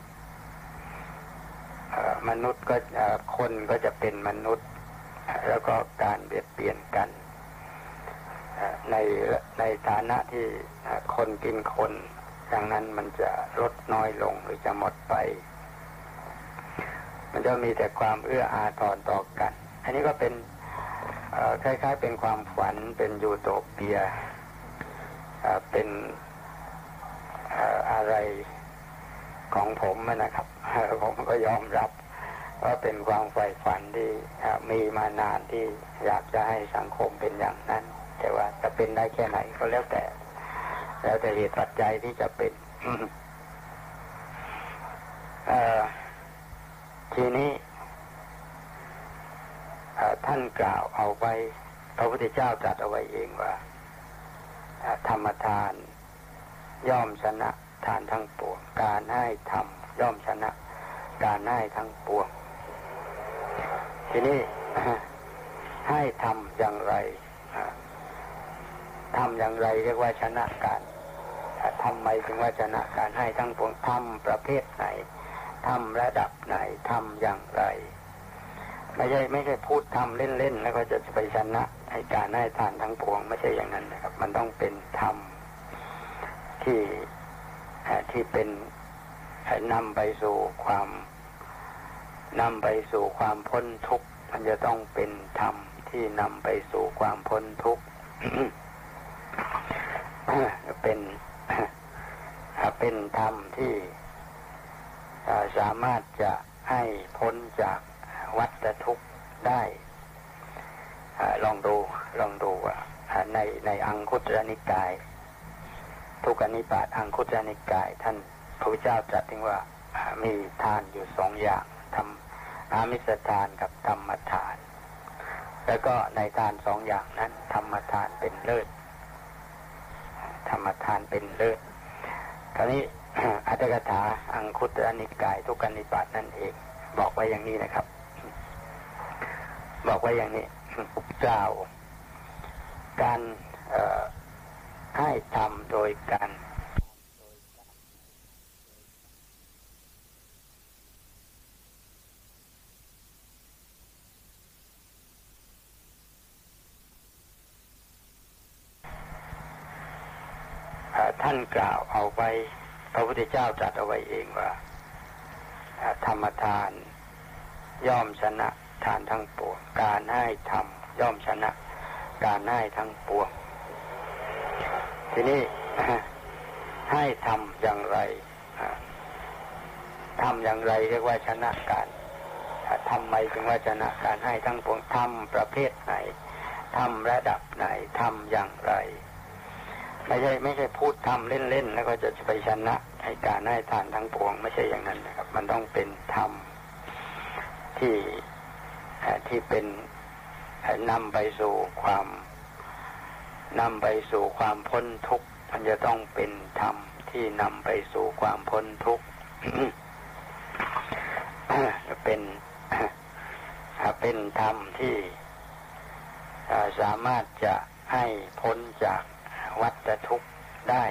มนุษย์ก็คนก็จะเป็นมนุษย์ แล้วก็การเบียดเบียนกันในในฐานะที่คนกินคน ดังนั้นมันจะลดน้อยลงหรือจะหมดไป มันจะมีแต่ความเอื้ออาทรต่อกัน อันนี้ก็เป็นคล้ายๆ เป็นความฝันเป็นยูโตเปียเป็นอะไรของผมนะครับ ผมก็ยอมรับว่าเป็นความใฝ่ฝันที่มีมานานที่อยากจะให้สังคมเป็นอย่างนั้น แต่ว่าจะเป็นได้แค่ไหนก็แล้วแต่ แล้วแต่เหตุปัจจัยที่จะเป็นทีนี้ท่านกล่าวเอาไว้ พระพุทธเจ้าตรัสเอาไว้เองว่า ธรรมทาน ย่อมชนะทานทั้งปวง การให้ทำย่อมชนะ การให้ทั้งปวง ทีนี้ให้ทำอย่างไร ทำอย่างไรเรียกว่าชนะการทำไมถึงว่าชนะการให้ทั้งปวงทำประเภทไหนทำระดับไหนทำอย่างไร ไม่ใช่ไม่ใช่พูดทำเล่นๆแล้วก็จะไปชนะให้การให้ทานทั้งปวง ไม่ใช่อย่างนั้นนะครับ มันต้องเป็นธรรมที่ที่เป็นนำไปสู่ความนำไปสู่ความพ้นทุกข์มันจะต้องเป็นธรรมที่นำไปสู่ความพ้นทุกข์ เป็นเป็นธรรมที่สามารถจะให้พ้นจากวัฏทุกข์ได้ลองดูลองดูในในอังคุตรนิกาย ทุกนิบาตอังคุตรนิกาย ท่านพระพุทธเจ้าตรัสถึงว่ามีทานอยู่สองอย่างทำอามิสทานกับธรรมทาน แล้วก็ในทานสองอย่างนั้น ธรรมทานเป็นเลิศ ธรรมทานเป็นเลิศคราวนี้อัตถกถาอังคุตรนิกายทุกนิบาตนั่นเอง บอกไว้อย่างนี้นะครับ บอกไว้อย่างนี้กล่าว การให้ทำโดยการ ท่านกล่าวเอาไว้ พระพุทธเจ้าตรัสเอาไว้เองว่า ธรรมทาน ย่อมชนะทานทั้งปวง การให้ทำย่อมชนะ การให้ทั้งปวง ทีนี้ให้ทำอย่างไรทำอย่างไรเรียกว่าชนะการทำไมถึงว่าชนะการให้ทั้งปวงทำประเภทไหนทำระดับไหนทำอย่างไร ไม่ใช่ไม่ใช่พูดทำเล่นๆแล้วก็จะไปชนะให้การให้ทานทั้งปวง ไม่ใช่อย่างนั้นนะครับ มันต้องเป็นธรรมที่ที่เป็นนำไปสู่ความนำไปสู่ความพ้นทุกข์มันจะต้องเป็นธรรมที่นำไปสู่ความพ้นทุกข์เป็นเป็นธรรมที่สามารถจะให้พ้นจาก วัฏทุกข์ได้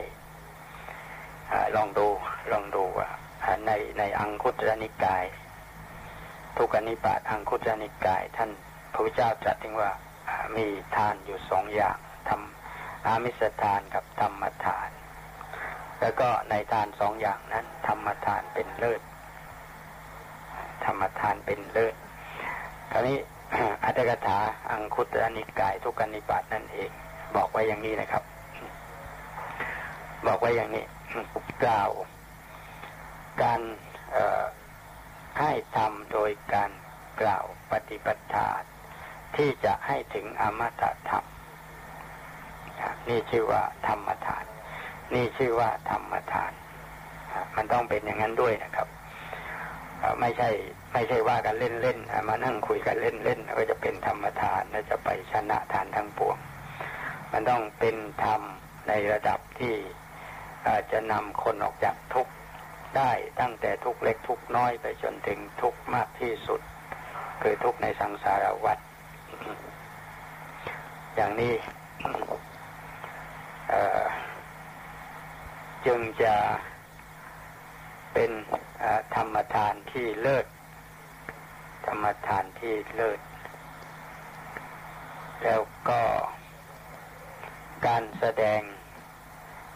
ลองดูลองดูว่าในในอังคุตรนิกาย ทุกนิบาตอังคุตรนิกาย ท่านพระพุทธเจ้าตรัสถึงว่ามีทานอยู่สองอย่างทำอามิสทานกับธรรมทาน แล้วก็ในทานสองอย่างนั้น ธรรมทานเป็นเลิศ ธรรมทานเป็นเลิศคราวนี้อัตถกถาอังคุตรนิกาย ทุกนิบาตนั่นเอง บอกไว้อย่างนี้นะครับ บอกไว้อย่างนี้กล่าว การให้ทำโดยการกล่าวปฏิปทาที่จะให้ถึงอมตะธรรมนี่ชื่อว่าธรรมทาน นี่ชื่อว่าธรรมทาน มันต้องเป็นอย่างนั้นด้วยนะครับไม่ใช่ ไม่ใช่ว่ากันเล่นๆมานั่งคุยกันเล่นๆก็จะเป็นธรรมทานแล้วจะไปชนะทานทั้งปวง มันต้องเป็นธรรมในระดับที่ จจะนำคนออกจากทุกข์ได้ตั้งแต่ทุกข์เล็กทุกข์น้อยไปจนถึงทุกข์มากที่สุด คือทุกข์ในสังสารวัฏอย่างนี้จึงจะเป็นธรรมทานที่เลิศ ธรรมทานที่เลิศ แล้วก็การแสดง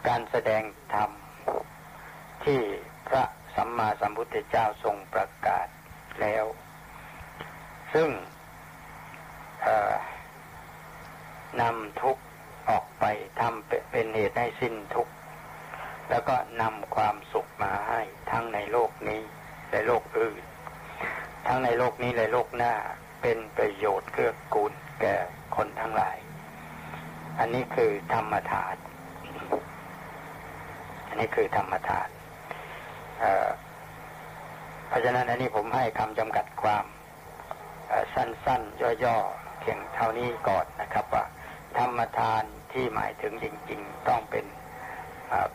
การแสดงธรรมที่พระสัมมาสัมพุทธเจ้าทรงประกาศแล้ว ซึ่งนำทุกออกไปทำเป็นเหตุให้สิ้นทุกแล้วก็นำความสุขมาให้ทั้งในโลกนี้และโลกอื่น ทั้งในโลกนี้และโลกหน้าเป็นประโยชน์เกื้อกูลแก่คนทั้งหลาย อันนี้คือธรรมทาน อันนี้คือธรรมทานเพราะฉะนั้นอันนี้ผมให้คำจำกัดความสั้นๆ ย่อๆเพียงเท่านี้ก่อนนะครับว่า ธรรมทานที่หมายถึงจริง ๆ ต้องเป็น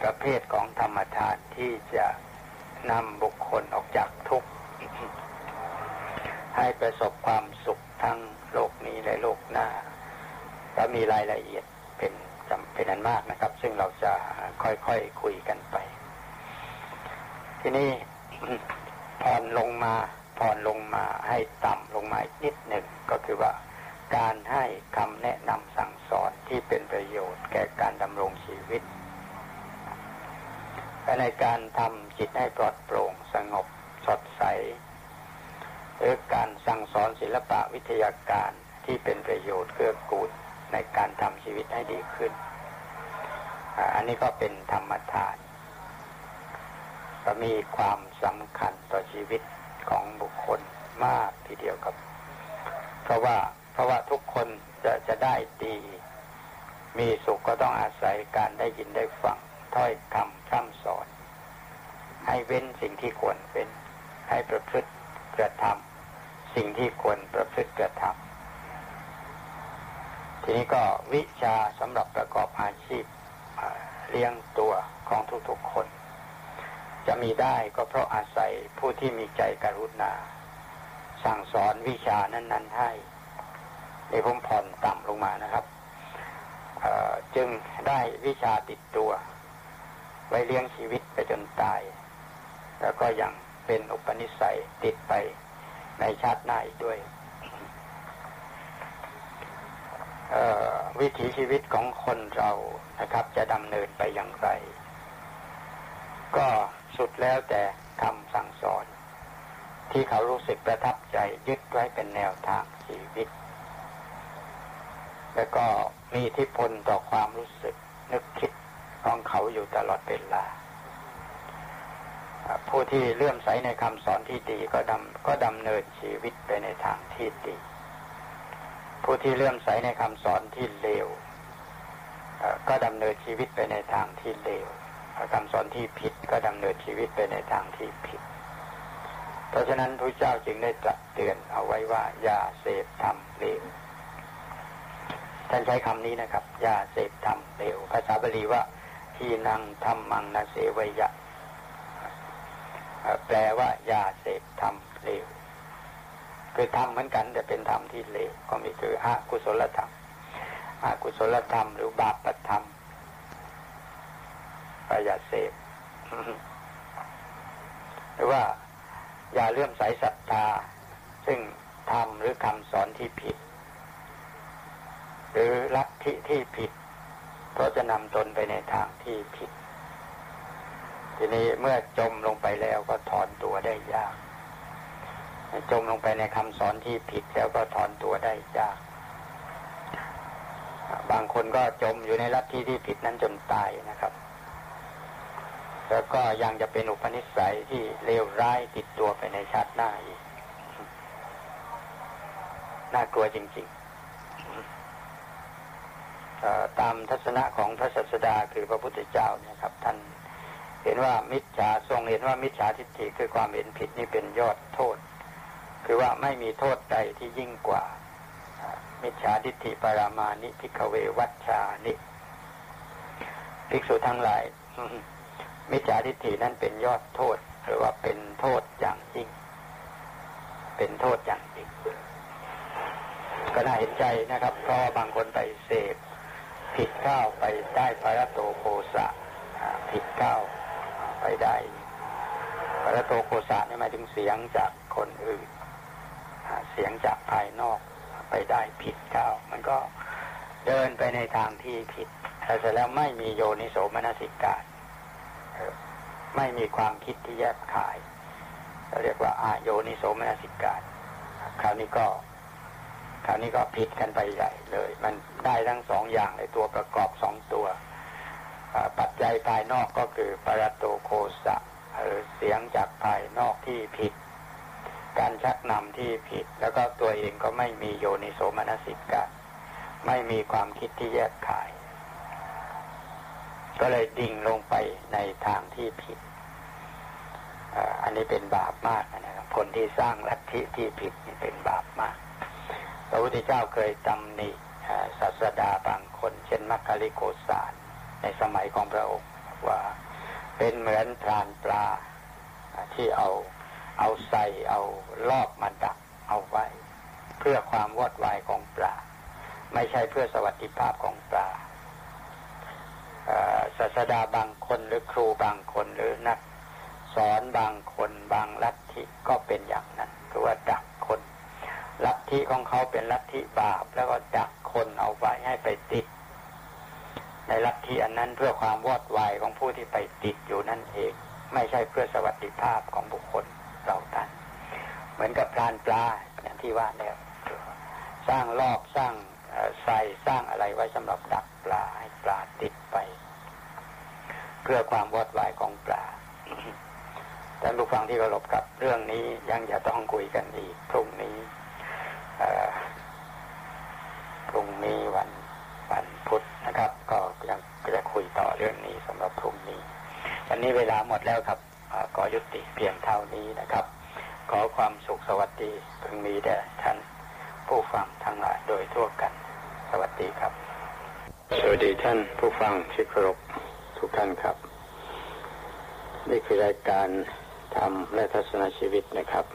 ประเภทของธรรมทานที่จะนำบุคคลออกจากทุกข์ให้ประสบความสุขทั้งโลกนี้และโลกหน้า และมีรายละเอียด เป็นจำเป็นอันมากนะครับ ซึ่งเราจะค่อยๆคคุยกันไป ทีนี้ผ่อนลงมาผ่อนลงมาให้ต่ำลงมานิดหนึ่งก็คือว่าการให้คำแนะนำสั่งสอนที่เป็นประโยชน์แก่การดำรงชีวิตและในการทำจิตให้ปลอดโปร่งสงบสดใสหรือการสั่งสอนศิลปะวิทยาการที่เป็นประโยชน์เกื้อกูล ในการทำชีวิตให้ดีขึ้น อันนี้ก็เป็นธรรมทานก็มีความสำคัญต่อชีวิตของบุคคลมากทีเดียวครับ เพราะว่าเพราะว่าทุกคนจะจะได้ดี มีสุขก็ต้องอาศัยการได้ยินได้ฟังถ้อยคำพร่ำสอน ให้เว้นสิ่งที่ควรเป็นให้ประพฤติกระทำสิ่งที่ควรประพฤติกระทำ ทีนี้ก็วิชาสำหรับประกอบอาชีพเลี้ยงตัวของทุกๆคน จะมีได้ก็เพราะอาศัยผู้ที่มีใจกรุณา สั่งสอนวิชานั้น ๆ ให้ในผมผ่อนต่ำลงมานะครับจึงได้วิชาติดตัว ไว้เลี้ยงชีวิตไปจนตาย แล้วก็ยังเป็นอุปนิสัยติดไปในชาติหน้าอีกด้วย วิถีชีวิตของคนเรานะครับ จะดำเนินไปอย่างไร ก็สุดแล้วแต่คำสั่งสอน ที่เขารู้สึกประทับใจยึดไว้เป็นแนวทางชีวิต แล้วก็มีทิพลต่อความรู้สึกนึกคิดของเขาอยู่ตลอดเวลาผู้ที่เลื่อมใสในคำสอนที่ดีก็ดำก็ดำเนินชีวิตไปในทางที่ดี ผู้ที่เลื่อมใสในคำสอนที่เลวก็ดำเนินชีวิตไปในทางที่เลวคำสอนที่ผิดก็ดำเนินชีวิตไปในทางที่ผิด เพราะฉะนั้นพระเจ้าจึงได้ตรัสเตือนเอาไว้ว่า อย่าเสพทำเลวท่านใช้คำนี้นะครับ อย่าเสพทำเลวภาษาบาลีว่าทีนังทำมังนาเสวยะ แปลว่าอย่าเสพธรรมเลว คือทำเหมือนกัน แต่เป็นธรรมที่เลวก็มีคืออากุศลธรรมอากุศลธรรมหรือบาปธรรมอย่าเสพหรือว่าอย่าเลื่อมใสศรัทธา ซึ่งธรรมหรือคำสอนที่ผิด หรือลัทธิที่ผิดเพราะจะนำตนไปในทางที่ผิด ทีนี้เมื่อจมลงไปแล้วก็ถอนตัวได้ยาก จมลงไปในคำสอนที่ผิดแล้วก็ถอนตัวได้ยาก บางคนก็จมอยู่ในลัทธิที่ผิดนั้นจนตายนะครับ แล้วก็ยังจะเป็นอุปนิสัยที่เลวร้ายติดตัวไปในชาติหน้าอีก น่ากลัวจริงๆ ตามทัศนะของพระศาสดาคือพระพุทธเจ้าเนี่ยครับ ท่านเห็นว่ามิจฉาทรงเห็นว่ามิจฉาทิฏฐิคือความเห็นผิดนี่เป็นยอดโทษ คือว่าไม่มีโทษใดที่ยิ่งกว่า มิจฉาทิฏฐิปรามานิพิกเววัชชานิ ภิกษุทั้งหลาย มิจฉาทิฏฐินั้นเป็นยอดโทษ หรือว่าเป็นโทษอย่างยิ่ง เป็นโทษอย่างยิ่ง ก็น่าเห็นใจนะครับ เพราะบางคนไปเสพผิดข้าวไปได้ปรโตโคสะผิดข้าวไปได้ปรโตโคสะนี่หมายถึงเสียงจากคนอื่น สียงจากภายนอกไปได้ผิดก้าวมันก็เดินไปในทางที่ผิดแต่เสร็จแล้วไม่มีโยนิโสมนสิกาไม่มีความคิดที่แยบขายเราเรียกว่าอาโยนิโสมนสิกาคราวนี้ก็คราวนี้ก็ผิดกันไปใหญ่เลย มันได้ทั้งสองอย่างในตัวประกอบสองตัว ปัจจัยภายนอกก็คือปรตโตโคสะหรือเสียงจากภายนอกที่ผิด การชักนำที่ผิด แล้วก็ตัวเองก็ไม่มีโยนิโสมนสิกะไม่มีความคิดที่แยกขาย ก็เลยดิ่งลงไปในทางที่ผิด อันนี้เป็นบาปมากนะครับคนที่สร้างลัทธิที่ผิดนี่เป็นบาปมาก พระพุทธเจ้าเคยตำหนิศาสดาบางคน เช่นมัคคลิโกสารในสมัยของพระองค์ว่าเป็นเหมือนพรานปลาที่เอา เอาใส่เอาลอบมาดักเอาไว้ เพื่อความวอดวายของปลา ไม่ใช่เพื่อสวัสดิภาพของปลาศาสดาบางคนหรือครูบางคนหรือนัก สอนบางคนบางลัทธิก็เป็นอย่างนั้นคือว่าดักคนลัทธิของเขาเป็นลัทธิบาป แล้วก็ดักคนเอาไว้ให้ไปติด ในลัทธิอันนั้นเพื่อความวอดวายของผู้ที่ไปติดอยู่นั่นเอง ไม่ใช่เพื่อสวัสดิภาพของบุคคล เราท่านเหมือนกับพรานปลาอย่างที่ว่าแล้วสร้างรอบสร้างใส่สร้างอะไรไว้สำหรับดักปลาให้ปลาติดไป เพื่อความวอดวายของปลาแต่ลูกฟังที่เคารพกับเรื่องนี้ยังจะต้องคุยกันอีกพรุ่งนี้พรุ่งนี้วันวันพุธนะครับ ก็ยังจะคุยต่อเรื่องนี้สำหรับพรุ่งนี้วันนี้เวลาหมดแล้วครับ ยุติเพียงเท่านี้นะครับ ขอความสุขสวัสดีพึงมีแด่ท่านผู้ฟังทั้งหลายโดยทั่วกัน สวัสดีครับ สวัสดีท่านผู้ฟังที่เคารพทุกท่านครับ นี่คือรายการธรรมและทัศนชีวิตนะครับ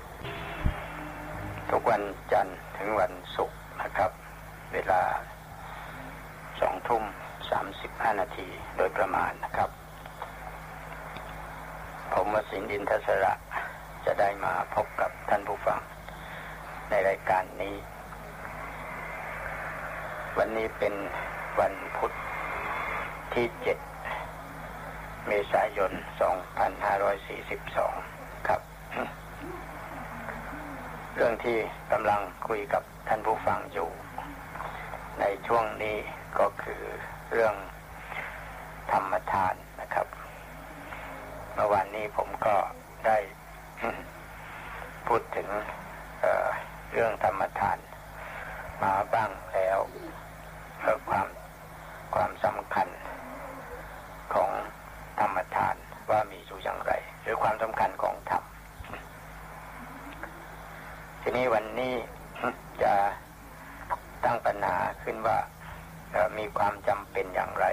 ทุกวันจันทร์ถึงวันศุกร์นะครับ เวลาสองทุ่มสามสิบห้านาทีโดยประมาณนะครับผ มวสินดินทศระจะได้มาพบกับท่านผู้ฟัง ในรายการนี้ วันนี้เป็นวันพุธที่เจ็ดเมษายน 2542 ครับ เรื่องที่กำลังคุยกับท่านผู้ฟังอยู่ ในช่วงนี้ก็คือเรื่องธรรมทาน เมื่อวานนี้ผมก็ได้พูดถึงเเรื่องธรรมทาน มาบ้างแล้วเพื่อความความสำคัญของธรรมทานว่ามีอยู่อย่างไร หรือความสำคัญของธรรมทีนี้วันนี้จะตั้งปัญหาขึ้นว่ามีความจำเป็นอย่างไร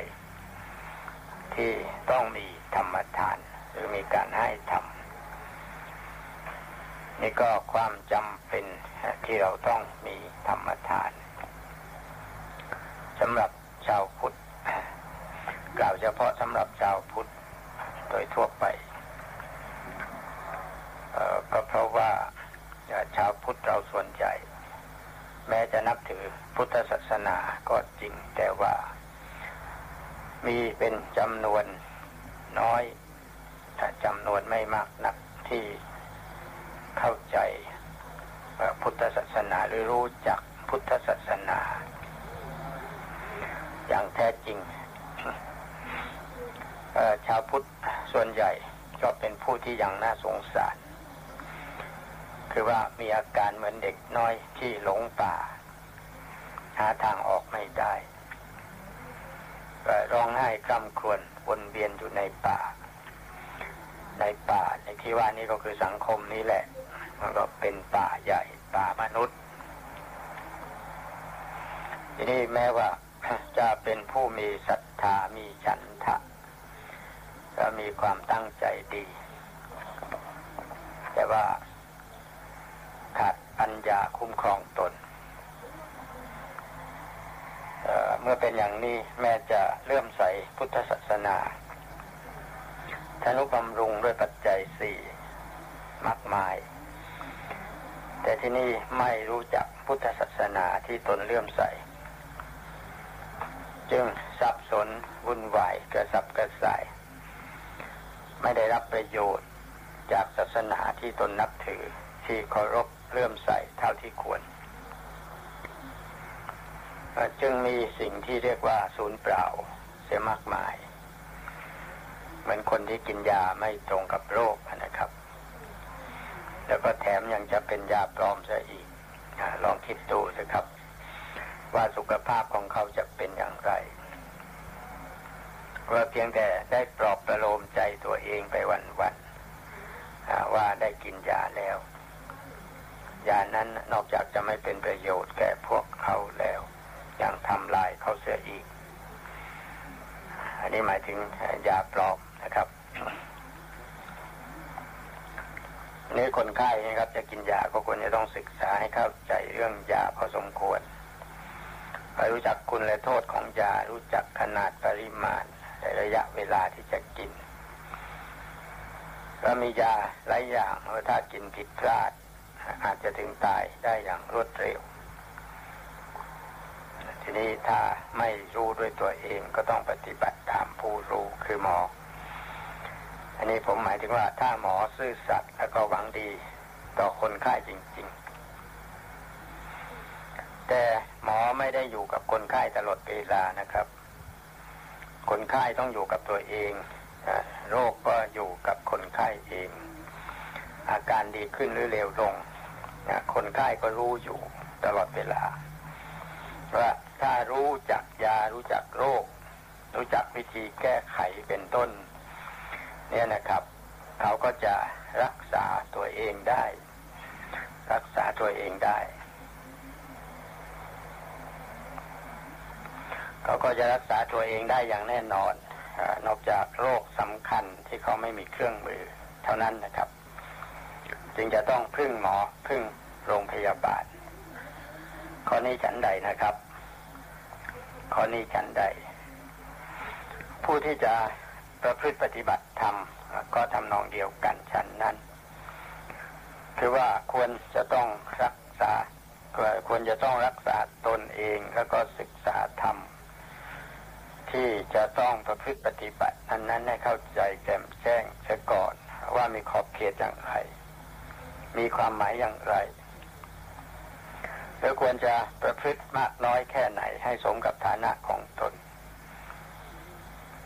ที่ต้องมีธรรมทาน รือมีการให้ธรรมนี่ก็ความจำเป็นที่เราต้องมีธรรมทานสำหรับชาวพุทธกล่าวเฉพาะสำหรับชาวพุทธโดยทั่วไปก็เพราะว่าชาวพุทธเราส่วนใหญ่ แม้จะนับถือพุทธศาสนาก็จริงแต่ว่า มีเป็นจำนวนน้อย วนไม่มากนักที่เข้าใจพุทธศาสนาหรือรู้จักพุทธศาสนา อย่างแท้จริงชาวพุทธส่วนใหญ่ก็เป็นผู้ที่ยังน่าสงสาร คือว่ามีอาการเหมือนเด็กน้อยที่หลงป่า หาทางออกไม่ได้ร้องไห้กำครวญวนเวียนอยู่ในป่า ในป่าในที่ว่านี้ก็คือสังคมนี้แหละ มันก็เป็นป่าใหญ่ป่ามนุษย์ ทีนี้แม้ว่าจะเป็นผู้มีศรัทธามีฉันทะก็มีความตั้งใจดี แต่ว่าขาดปัญญาคุ้มครองตนเเมื่อเป็นอย่างนี้แม้จะเลื่อมใสพุทธศาสนา ธนุบำรุงด้วยปัจจัยสี่มากมาย แต่ที่นี่ไม่รู้จักพุทธศาสนาที่ตนเลื่อมใส จึงสับสนวุ่นวายกระสับกระส่าย ไม่ได้รับประโยชน์จากศาสนาที่ตนนับถือที่เคารพเลื่อมใสเท่าที่ควร จึงมีสิ่งที่เรียกว่าศูนย์เปล่าเสียมากมาย เหมือนคนที่กินยาไม่ตรงกับโรคนะครับ แล้วก็แถมยังจะเป็นยาปลอมซะอีกลองคิดดูสิครับ ว่าสุขภาพของเขาจะเป็นอย่างไรว่าเพียงแต่ได้ปลอบประโลมใจตัวเองไปวันๆว่าได้กินยาแล้ว ยานั้นนอกจากจะไม่เป็นประโยชน์แก่พวกเขาแล้วยังทำลายเขาเสียอีก อันนี้หมายถึงยาปลอม นะครับนี่คนไข้นะครับ จะกินยาก็ควรจะต้องศึกษาให้เข้าใจเรื่องยาพอสมควรรู้จักคุณและโทษของยารู้จักขนาดปริมาณและระยะเวลาที่จะกิน ก็มียาหลายอย่างถ้ากินผิดพลาด อาจจะถึงตายได้อย่างรวดเร็ว ทีนี้ถ้าไม่รู้ด้วยตัวเองก็ต้องปฏิบัติตามผู้รู้คือหมอ อันนี้ผมหมายถึงว่าถ้าหมอซื่อสัตย์แล้วก็หวังดีต่อคนไข้จริง ๆ แต่หมอไม่ได้อยู่กับคนไข้ตลอดเวลานะครับ คนไข้ต้องอยู่กับตัวเองโรคก็อยู่กับคนไข้เอง อาการดีขึ้นหรือเลวลงคนไข้ก็รู้อยู่ตลอดเวลาว่าถ้ารู้จักยารู้จักโรค รู้จักวิธีแก้ไขเป็นต้น เนี่ยนะครับ เขาก็จะรักษาตัวเองได้ รักษาตัวเองได้ เขาก็จะรักษาตัวเองได้อย่างแน่นอนอนอกจากโรคสำคัญที่เขาไม่มีเครื่องมือเท่านั้นนะครับ จึงจะต้องพึ่งหมอพึ่งโรงพยาบาลข้อนี้ฉันใดนะครับข้อนี้ฉันใด ผู้ที่จะ ประพฤติปฏิบัติธรรมก็ทำนองเดียวกันฉันนั้น คือว่าควรจะต้องรักษาควรจะต้องรักษาตนเองแล้วก็ศึกษาธรรม ที่จะต้องประพฤติปฏิบัติอันนั้นให้เข้าใจแจ่มแจ้งเสียก่อนว่ามีขอบเขตอย่างไร มีความหมายอย่างไรแล้วควรจะประพฤติมากน้อยแค่ไหนให้สมกับฐานะของตน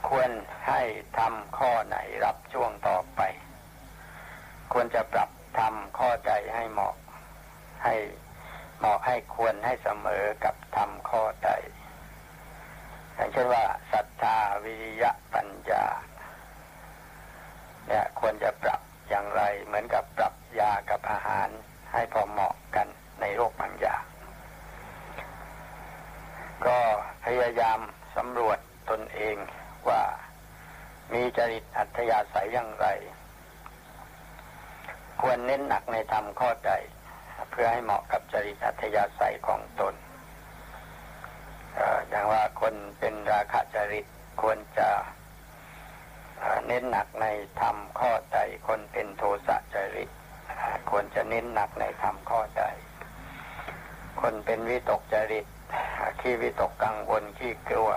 ควรให้ทำข้อไหนรับช่วงต่อไป ควรจะปรับทำข้อใดให้เหมาะ ให้เหมาะให้ควรให้เสมอกับทำข้อใดอย่างเช่นว่าศรัทธาวิริยะปัญญาเนี่ยควรจะปรับอย่างไร เหมือนกับปรับยากับอาหารให้พอเหมาะกันในโรคบางอย่างก็พยายามสำรวจตนเอง ว่า มีจริตอัธยาศัยอย่างไร ควรเน้นหนักในธรรมข้อใด เพื่อให้เหมาะกับจริตอัธยาศัยของตนอย่างว่าคนเป็นราคะจริตควรจะเน้นหนักในธรรมข้อใด คนเป็นโทสะจริตควรจะเน้นหนักในธรรมข้อใด คนเป็นวิตกจริตขี้วิตกกังวลขี้กลัว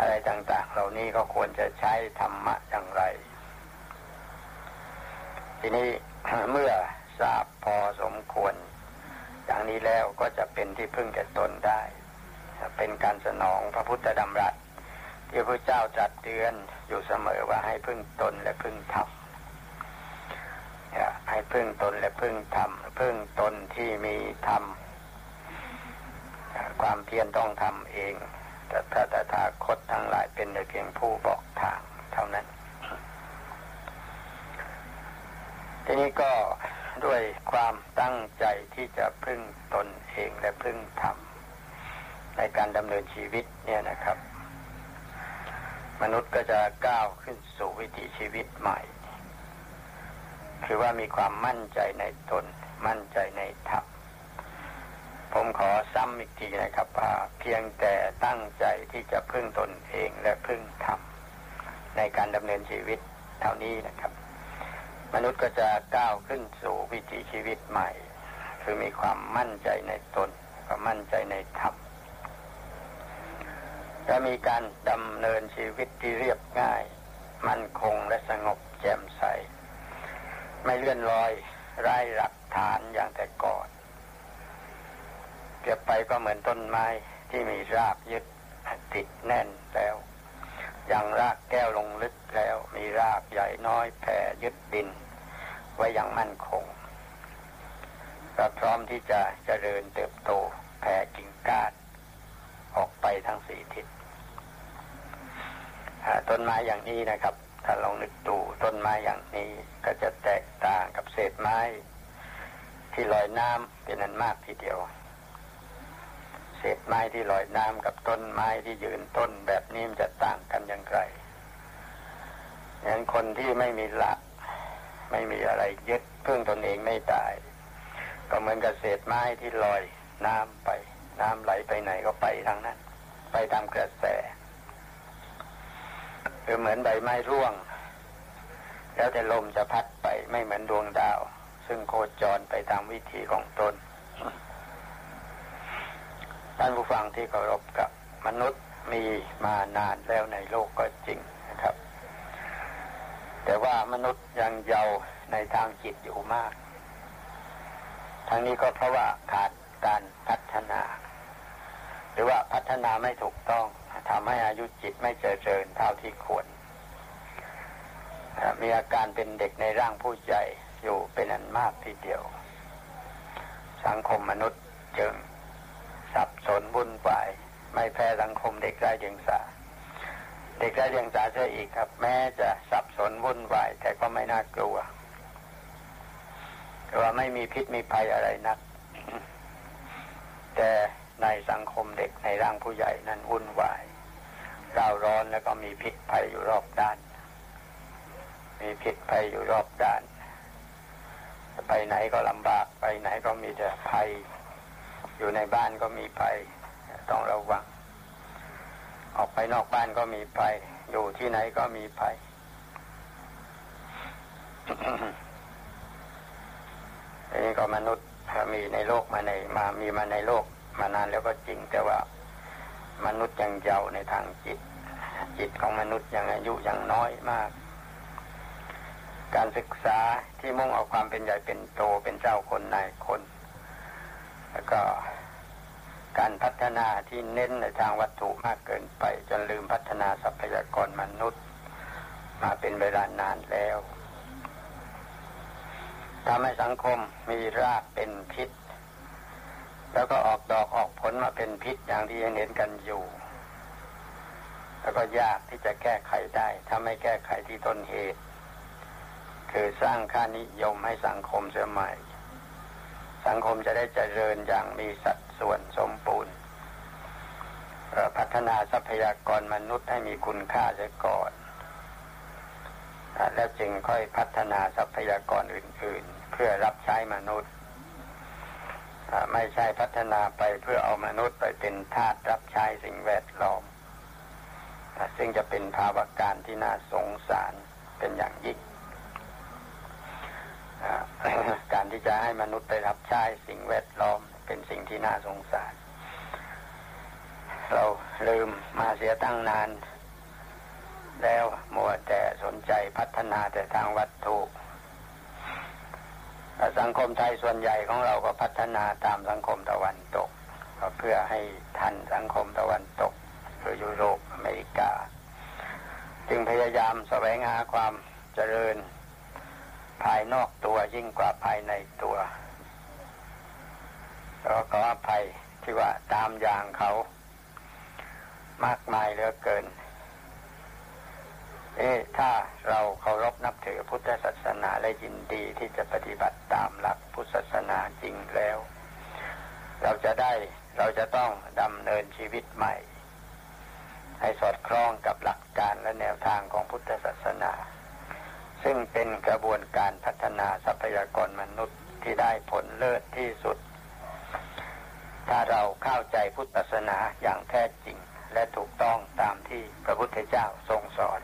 อะไรต่าง ๆ เหล่านี้ก็ควรจะใช้ธรรมะอย่างไร ทีนี้เมื่อทราบพอสมควร อย่างนี้แล้วก็จะเป็นที่พึ่งแก่ตนได้ เป็นการสนองพระพุทธดำรัสที่พระเจ้าจัดเตือนอยู่เสมอว่าให้พึ่งตนและพึ่งธรรมให้พึ่งตนและพึ่งธรรมพึ่งตนที่มีธรรมความเพียรต้องทำเอง แต่พระตถาคตทั้งหลายเป็นแต่เพียงผู้บอกทางเท่านั้น ทีนี้ก็ด้วยความตั้งใจที่จะพึ่งตนเองและพึ่งธรรมในการดำเนินชีวิตเนี่ยนะครับ มนุษย์ก็จะก้าวขึ้นสู่วิถีชีวิตใหม่ คือว่ามีความมั่นใจในตน มั่นใจในธรรม ผมขอซ้ำอีกทีนะครับว่าเพียงแต่ตั้งใจที่จะพึ่งตนเองและพึ่งธรรมในการดำเนินชีวิตเท่านี้นะครับ มนุษย์ก็จะก้าวขึ้นสู่วิถีชีวิตใหม่ คือมีความมั่นใจในตนความมั่นใจในธรรมและมีการดำเนินชีวิตที่เรียบง่าย มั่นคงและสงบแจ่มใส ไม่เลื่อนลอยไร้หลักฐานอย่างแต่ก่อน เก็บไปก็เหมือนต้นไม้ที่มีรากยึดติดแน่นแล้วอย่างรากแก้วลงลึกแล้ว มีรากใหญ่น้อยแผ่ยึดดิน ไว้อย่างมั่นคงก็พร้อมที่จะเจริญเติบโตแผ่กิ่งก้านออกไปทั้งสี่ทิศต้นไม้อย่างนี้นะครับ ถ้าลองนึกดูต้นไม้อย่างนี้ก็จะแตกต่างกับเศษไม้ ที่ลอยน้ำเป็นนั้นมากทีเดียว เศษไม้ที่ลอยน้ำกับต้นไม้ที่ยืนต้นแบบนี้มันจะต่างกันอย่างไรอย่างนั้นคนที่ไม่มีหลัก ไม่มีอะไรยึดพึ่งตนเองไม่ได้ก็เหมือนกับเศษไม้ที่ลอยน้ำไป น้ำไหลไปไหนก็ไปทางนั้น ไปตามกระแสคือเหมือนใบไม้ร่วง แล้วแต่ลมจะพัดไปไม่เหมือนดวงดาว ซึ่งโคจรไปตามวิธีของตน ท่านผู้ฟังที่เคารพกับมนุษย์มีมานานแล้วในโลกก็จริงนะครับ แต่ว่ามนุษย์ยังเยาว์ในทางจิตอยู่มาก ทั้งนี้ก็เพราะว่าขาดการพัฒนา หรือว่าพัฒนาไม่ถูกต้องทำให้อายุจิตไม่เจริญเท่าที่ควร มีอาการเป็นเด็กในร่างผู้ใหญ่อยู่เป็นอันมากทีเดียว สังคมมนุษย์จึง สับสนวุ่นวาย ไม่แพ้สังคมเด็กไร้เดียงสาเด็กไร้เดียงสาเสียอีกครับ แม้จะสับสนวุ่นวาย แต่ก็ไม่น่ากลัวแต่ว่าไม่มีพิษมีภัยอะไรนัก แต่ในสังคมเด็กในร่างผู้ใหญ่นั้นวุ่นวายร้าวร้อนแล้วก็มีพิษภัยอยู่รอบด้าน มีพิษภัยอยู่รอบด้าน ไปไหนก็ลำบากไปไหนก็มีแต่ภัย อยู่ในบ้านก็มีภัยต้องระวัง ออกไปนอกบ้านก็มีภัย อยู่ที่ไหนก็มีภัยนี่ก็มนุษย์มีในโลกมาในมามีมาในโลกมานานแล้วก็จริงแต่ว่ามนุษย์ยังเยาว์ในทางจิต จิตของมนุษย์ยังอายุยังน้อยมาก การศึกษาที่มุ่งเอาความเป็นใหญ่เป็นโตเป็นเจ้าคนนายคน แล้วก็การพัฒนาที่เน้นในทางวัตถุมากเกินไป จนลืมพัฒนาทรัพยากรมนุษย์ มาเป็นเวลานานแล้วทำให้สังคมมีรากเป็นพิษ แล้วก็ออกดอกออกผลมาเป็นพิษอย่างที่เห็นกันอยู่ แล้วก็ยากที่จะแก้ไขได้ ถ้าไม่แก้ไขที่ต้นเหตุ คือสร้างค่านิยมให้สังคมเสียใหม่ สังคมจะได้เจริญอย่างมีสัดส่วนสมบูรณ์พัฒนาทรัพยากรมนุษย์ให้มีคุณค่าเสียก่อน แล้วจึงค่อยพัฒนาทรัพยากรอื่น ๆ เพื่อรับใช้มนุษย์ ไม่ใช่พัฒนาไปเพื่อเอามนุษย์ไปเป็นทาสรับใช้สิ่งแวดล้อม ซึ่งจะเป็นภาวะการที่น่าสงสารเป็นอย่างยิ่ง การที่จะให้มนุษย์ไปรับใช้สิ่งแวดล้อมเป็นสิ่งที่น่าสงสาร เราลืมมาเสียตั้งนาน แล้วมัวแต่สนใจพัฒนาแต่ทางวัตถุสังคมไทยส่วนใหญ่ของเราก็พัฒนาตามสังคมตะวันตกเพื่อให้ทันสังคมตะวันตกคือยุโรปอเมริกา จึงพยายามแสวงหาความเจริญ ภายนอกตัวยิ่งกว่าภายในตัวแล้วก็อภัยที่ว่าตามอย่างเขา มากมายเหลือเกิน เอ๊ถ้าเราเคารพนับถือพุทธศาสนาและยินดีที่จะปฏิบัติตามหลักพุทธศาสนาจริงแล้ว เราจะได้เราจะต้องดำเนินชีวิตใหม่ ให้สอดคล้องกับหลักการและแนวทางของพุทธศาสนา ซึ่งเป็นกระบวนการพัฒนาทรัพยากรมนุษย์ที่ได้ผลเลิศที่สุด ถ้าเราเข้าใจพุทธศาสนาอย่างแท้จริงและถูกต้องตามที่พระพุทธเจ้าทรงสอน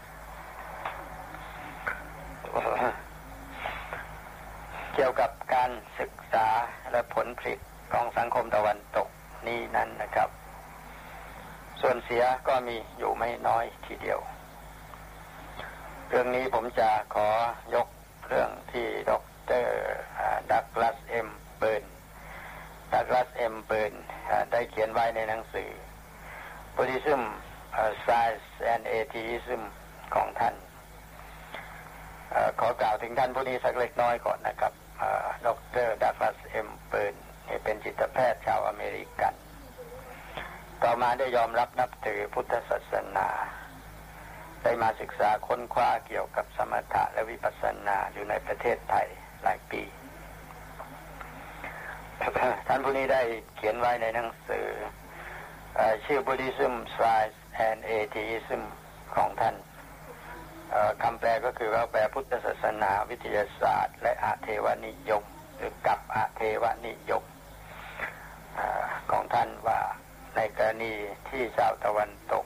เกี่ยวกับการศึกษาและผลผลิตของสังคมตะวันตกนี้นั้นนะครับ ส่วนเสียก็มีอยู่ไม่น้อยทีเดียว เรื่องนี้ผมจะขอยกเรื่องที่ดดร. Douglas M. Burns Douglas M. Burns ได้เขียนไว้ในหนังสือ Buddhism Science and Atheism ของท่านขอกล่าวถึงท่านผู้นี้สักเล็กน้อยก่อนนะครับดร. Douglas M. Burns เป็นจิตแพทย์ชาวอเมริกัน ต่อมาได้ยอมรับนับถือพุทธศาสนา ได้มาศึกษาค้นคว้าเกี่ยวกับสมถะและวิปัสสนาอยู่ในประเทศไทยหลายปี ท่านผู้นี้ได้เขียนไว้ในหนังสือชื่อ Buddhism Science and Atheism ของท่านคำแปลก็คือว่าแปลพุทธศาสนาวิทยาศาสตร์ และอาเทวนิยม หรือกับอาเทวนิยมอของท่านว่าในกรณีที่ชาวตะวันตก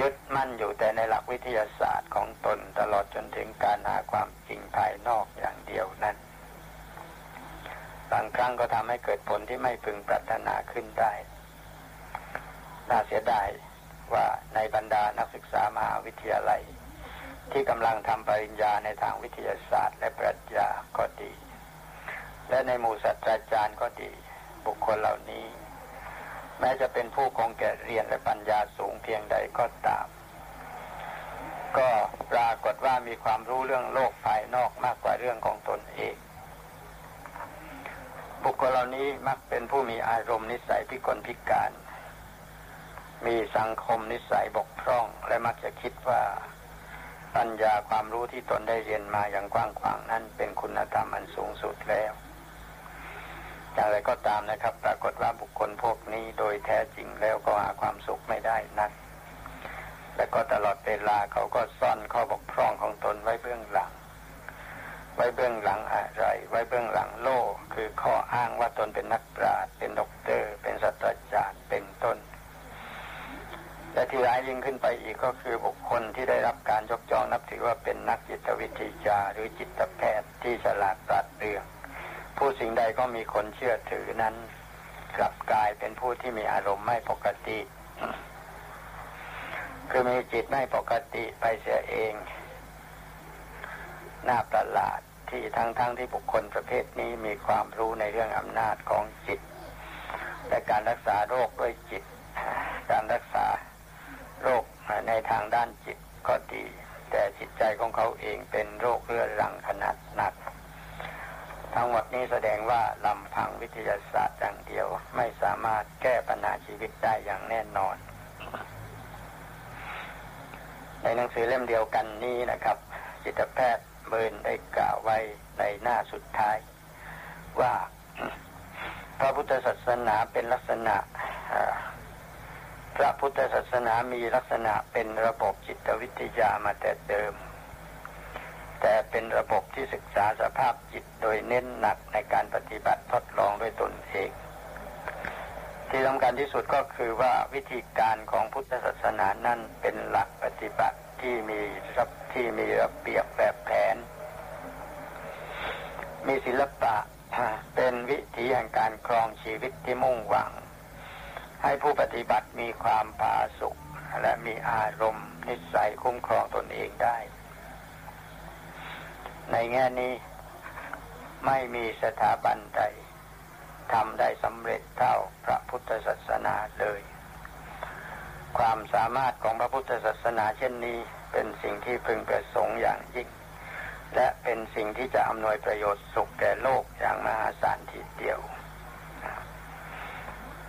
ยึดมั่นอยู่แต่ในหลักวิทยาศาสตร์ของตนตลอดจนถึงการหาความจริงภายนอกอย่างเดียวนั้น บางครั้งก็ทำให้เกิดผลที่ไม่พึงปรารถนาขึ้นได้ น่าเสียดายว่าในบรรดานักศึกษามหาวิทยาลัย ที่กำลังทำปริญญาในทางวิทยาศาสตร์ และปรัชญาก็ดี และในหมู่ศาสตราจารย์ก็ดี บุคคลเหล่านี้ แม้จะเป็นผู้คงแก่เรียนและปัญญาสูงเพียงใดก็ตาม ก็ปรากฏว่ามีความรู้เรื่องโลกภายนอกมากกว่าเรื่องของตนเอง บุคคลเหล่านี้มักเป็นผู้มีอารมณ์นิสัยพิกลพิการ มีสังคมนิสัยบกพร่อง และมักจะคิดว่าปัญญาความรู้ที่ตนได้เรียนมาอย่างกว้างขวางนั้นเป็นคุณธรรมอันสูงสุดแล้ว อย่างไรก็ตามนะครับ ปรากฏว่าบุคคลพวกนี้โดยแท้จริงแล้วก็หาความสุขไม่ได้นัก และก็ตลอดเวลาเขาก็ซ่อนข้อบกพร่องของตนไว้เบื้องหลัง ไว้เบื้องหลังอะไร ไว้เบื้องหลังโลกคือข้ออ้างว่าตนเป็นนักปราชญ์เป็นด็อกเตอร์ เป็นศาสตราจารย์เป็นต้นและที่ร้ายยิ่งขึ้นไปอีกก็คือบุคคลที่ได้รับการยกย่องนับถือว่าเป็นนักจิตวิทยาหรือจิตแพทย์ที่ฉลาดปราดเปรื่อง ผู้สิ่งใดก็มีคนเชื่อถือนั้น กลับกลายเป็นผู้ที่มีอารมณ์ไม่ปกติ คือมีจิตไม่ปกติไปเสียเอง น่าประหลาดที่ทั้งๆทที่บุคคลประเภทนี้มีความรู้ในเรื่องอำนาจของจิต และการรักษาโรคด้วยจิต การรักษาโรคในทางด้านจิตก็ดี แต่จิตใจของเขาเองเป็นโรคเรื้อรังขนาดหนัก ทั้งหมดนี้แสดงว่าลำพังวิทยาศาสตร์อย่างเดียวไม่สามารถแก้ปัญหาชีวิตได้อย่างแน่นอน ในหนังสือเล่มเดียวกันนี้นะครับจิตแพทย์เบิร์นได้กล่าวไว้ในหน้าสุดท้าย ว่าพระพุทธศาสนาเป็นลักษณะพระพุทธศาสนามีลักษณะเป็นระบบจิตวิทยามาแต่เดิม แต่เป็นระบบที่ศึกษาสภาพจิตโดยเน้นหนักในการปฏิบัติทดลองด้วยตนเอง ที่สำคัญที่สุดก็คือว่าวิธีการของพุทธศาสนานั้นเป็นหลักปฏิบัติที่มีรับที่มีระเบียบแบบแผน มีศิลปะเป็นวิถีแห่งการครองชีวิตที่มุ่งหวัง ให้ผู้ปฏิบัติมีความผาสุกและมีอารมณ์นิสัยคุ้มครองตนเองได้ ในแง่นี้ไม่มีสถาบันใดทำได้สำเร็จเท่าพระพุทธศาสนาเลย ความสามารถของพระพุทธศาสนาเช่นนี้เป็นสิ่งที่พึงประสงค์อย่างยิ่ง และเป็นสิ่งที่จะอำนวยประโยชน์สุขแก่โลกอย่างมหาศาลทีเดียว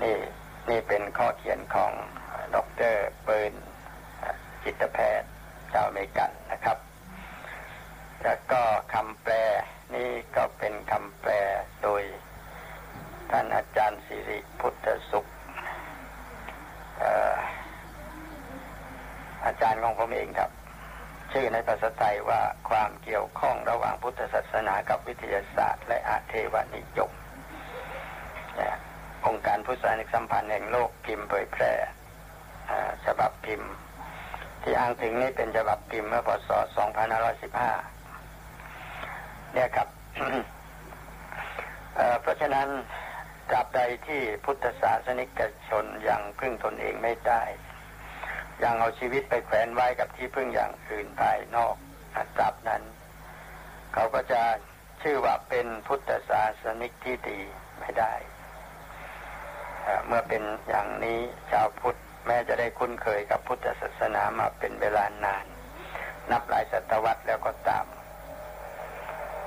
นี่นี่เป็นข้อเขียนของดรเบิร์นจิตแพทย์ชาวอเมริกันนะครับ แล้วก็คำแปลนี่ก็เป็นคำแปลโดย ท่านอาจารย์สิริพุทธสุขอาจารย์ของผมเองครับ ชื่อในภาษาไทยว่าความเกี่ยวข้องระหว่างพุทธศาสนากับวิทยาศาสตร์ และอาเทวนิยมองค์การพุทธศาสนิกสัมพันธ์แห่งโลกพิมพ์เผยแพร่ฉบับพิมพ์ ที่อ้างถึงนี้เป็นฉบับพิมพ์เมื่อพศ 2515 เนี่ยครับเพราะฉะนั้นตราบใดที่พุทธศาสนิกชนยังพึ่งตนเองไม่ได้ ยังเอาชีวิตไปแขวนไว้กับที่พึ่งอย่างอื่นภายนอกตราบนั้น เขาก็จะชื่อว่าเป็นพุทธศาสนิกที่ดีไม่ได้ เมื่อเป็นอย่างนี้ชาวพุทธแม้จะได้คุ้นเคยกับพุทธศาสนามาเป็นเวลานาน นับหลายศตวรรษแล้วก็ตาม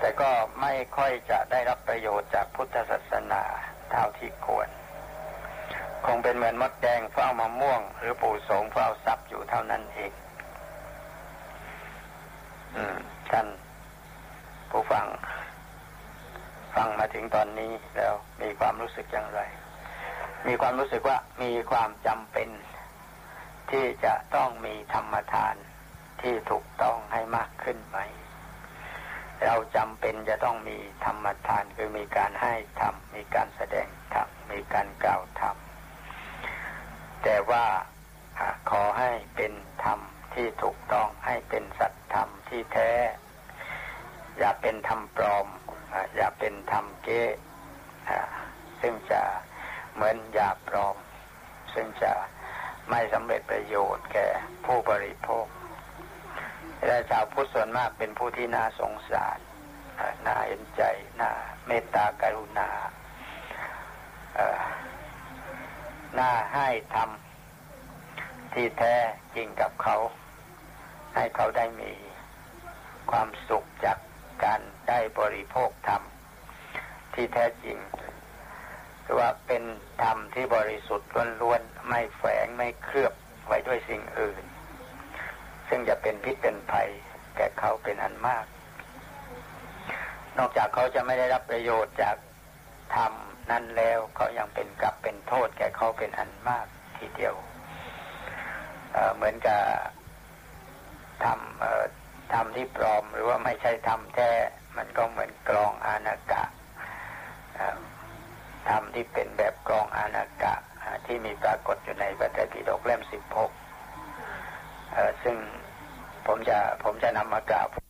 แต่ก็ไม่ค่อยจะได้รับประโยชน์จากพุทธศาสนาเท่าที่ควร คงเป็นเหมือนมดแดงเฝ้ามะม่วง หรือปู่สงเฝ้าทรัพย์อยู่เท่านั้นเองท่านผู้ฟัง ฟังมาถึงตอนนี้แล้วมีความรู้สึกอย่างไร มีความรู้สึกว่ามีความจำเป็น ที่จะต้องมีธรรมทานที่ถูกต้องให้มากขึ้นไหม เราจำเป็นจะต้องมีธรรมทานคือมีการให้ธรรมมีการแสดงธรรมมีการกล่าวธรรมแต่ว่าขอให้เป็นธรรมที่ถูกต้องให้เป็นสัตธรรมที่แท้ อย่าเป็นธรรมปลอม อย่าเป็นธรรมเก๊ซึ่งจะเหมือนยาปลอม ซึ่งจะไม่สำเร็จประโยชน์แก่ผู้บริโภค และชาวพุทธส่วนมากเป็นผู้ที่น่าสงสาร น่าเห็นใจ น่าเมตตากรุณา น่าให้ทำที่แท้จริงกับเขา ให้เขาได้มีความสุขจากการได้บริโภคธรรม ที่แท้จริงือว่าเป็นธรรมที่บริสุทธิ์ล้วนๆ ไม่แฝงไม่เคลือบไว้ด้วยสิ่งอื่น ซึ่งจะเป็นพิษเป็นภัยแก่เขาเป็นอันมาก นอกจากเขาจะไม่ได้รับประโยชน์จากธรรมนั้นแล้วเขายังเป็นกลับเป็นโทษแก่เขาเป็นอันมากทีเดียวเเหมือนกับทำทำที่ปลอมหรือว่าไม่ใช่ทำแท้มันก็เหมือนกรองอานากะทำที่เป็นแบบกรองอานากะที่มีปรากฏอยู่ในพระไตรปิฎกเล่มสิบหกซึ่ง ผมจะผมจะนำมากล่าบ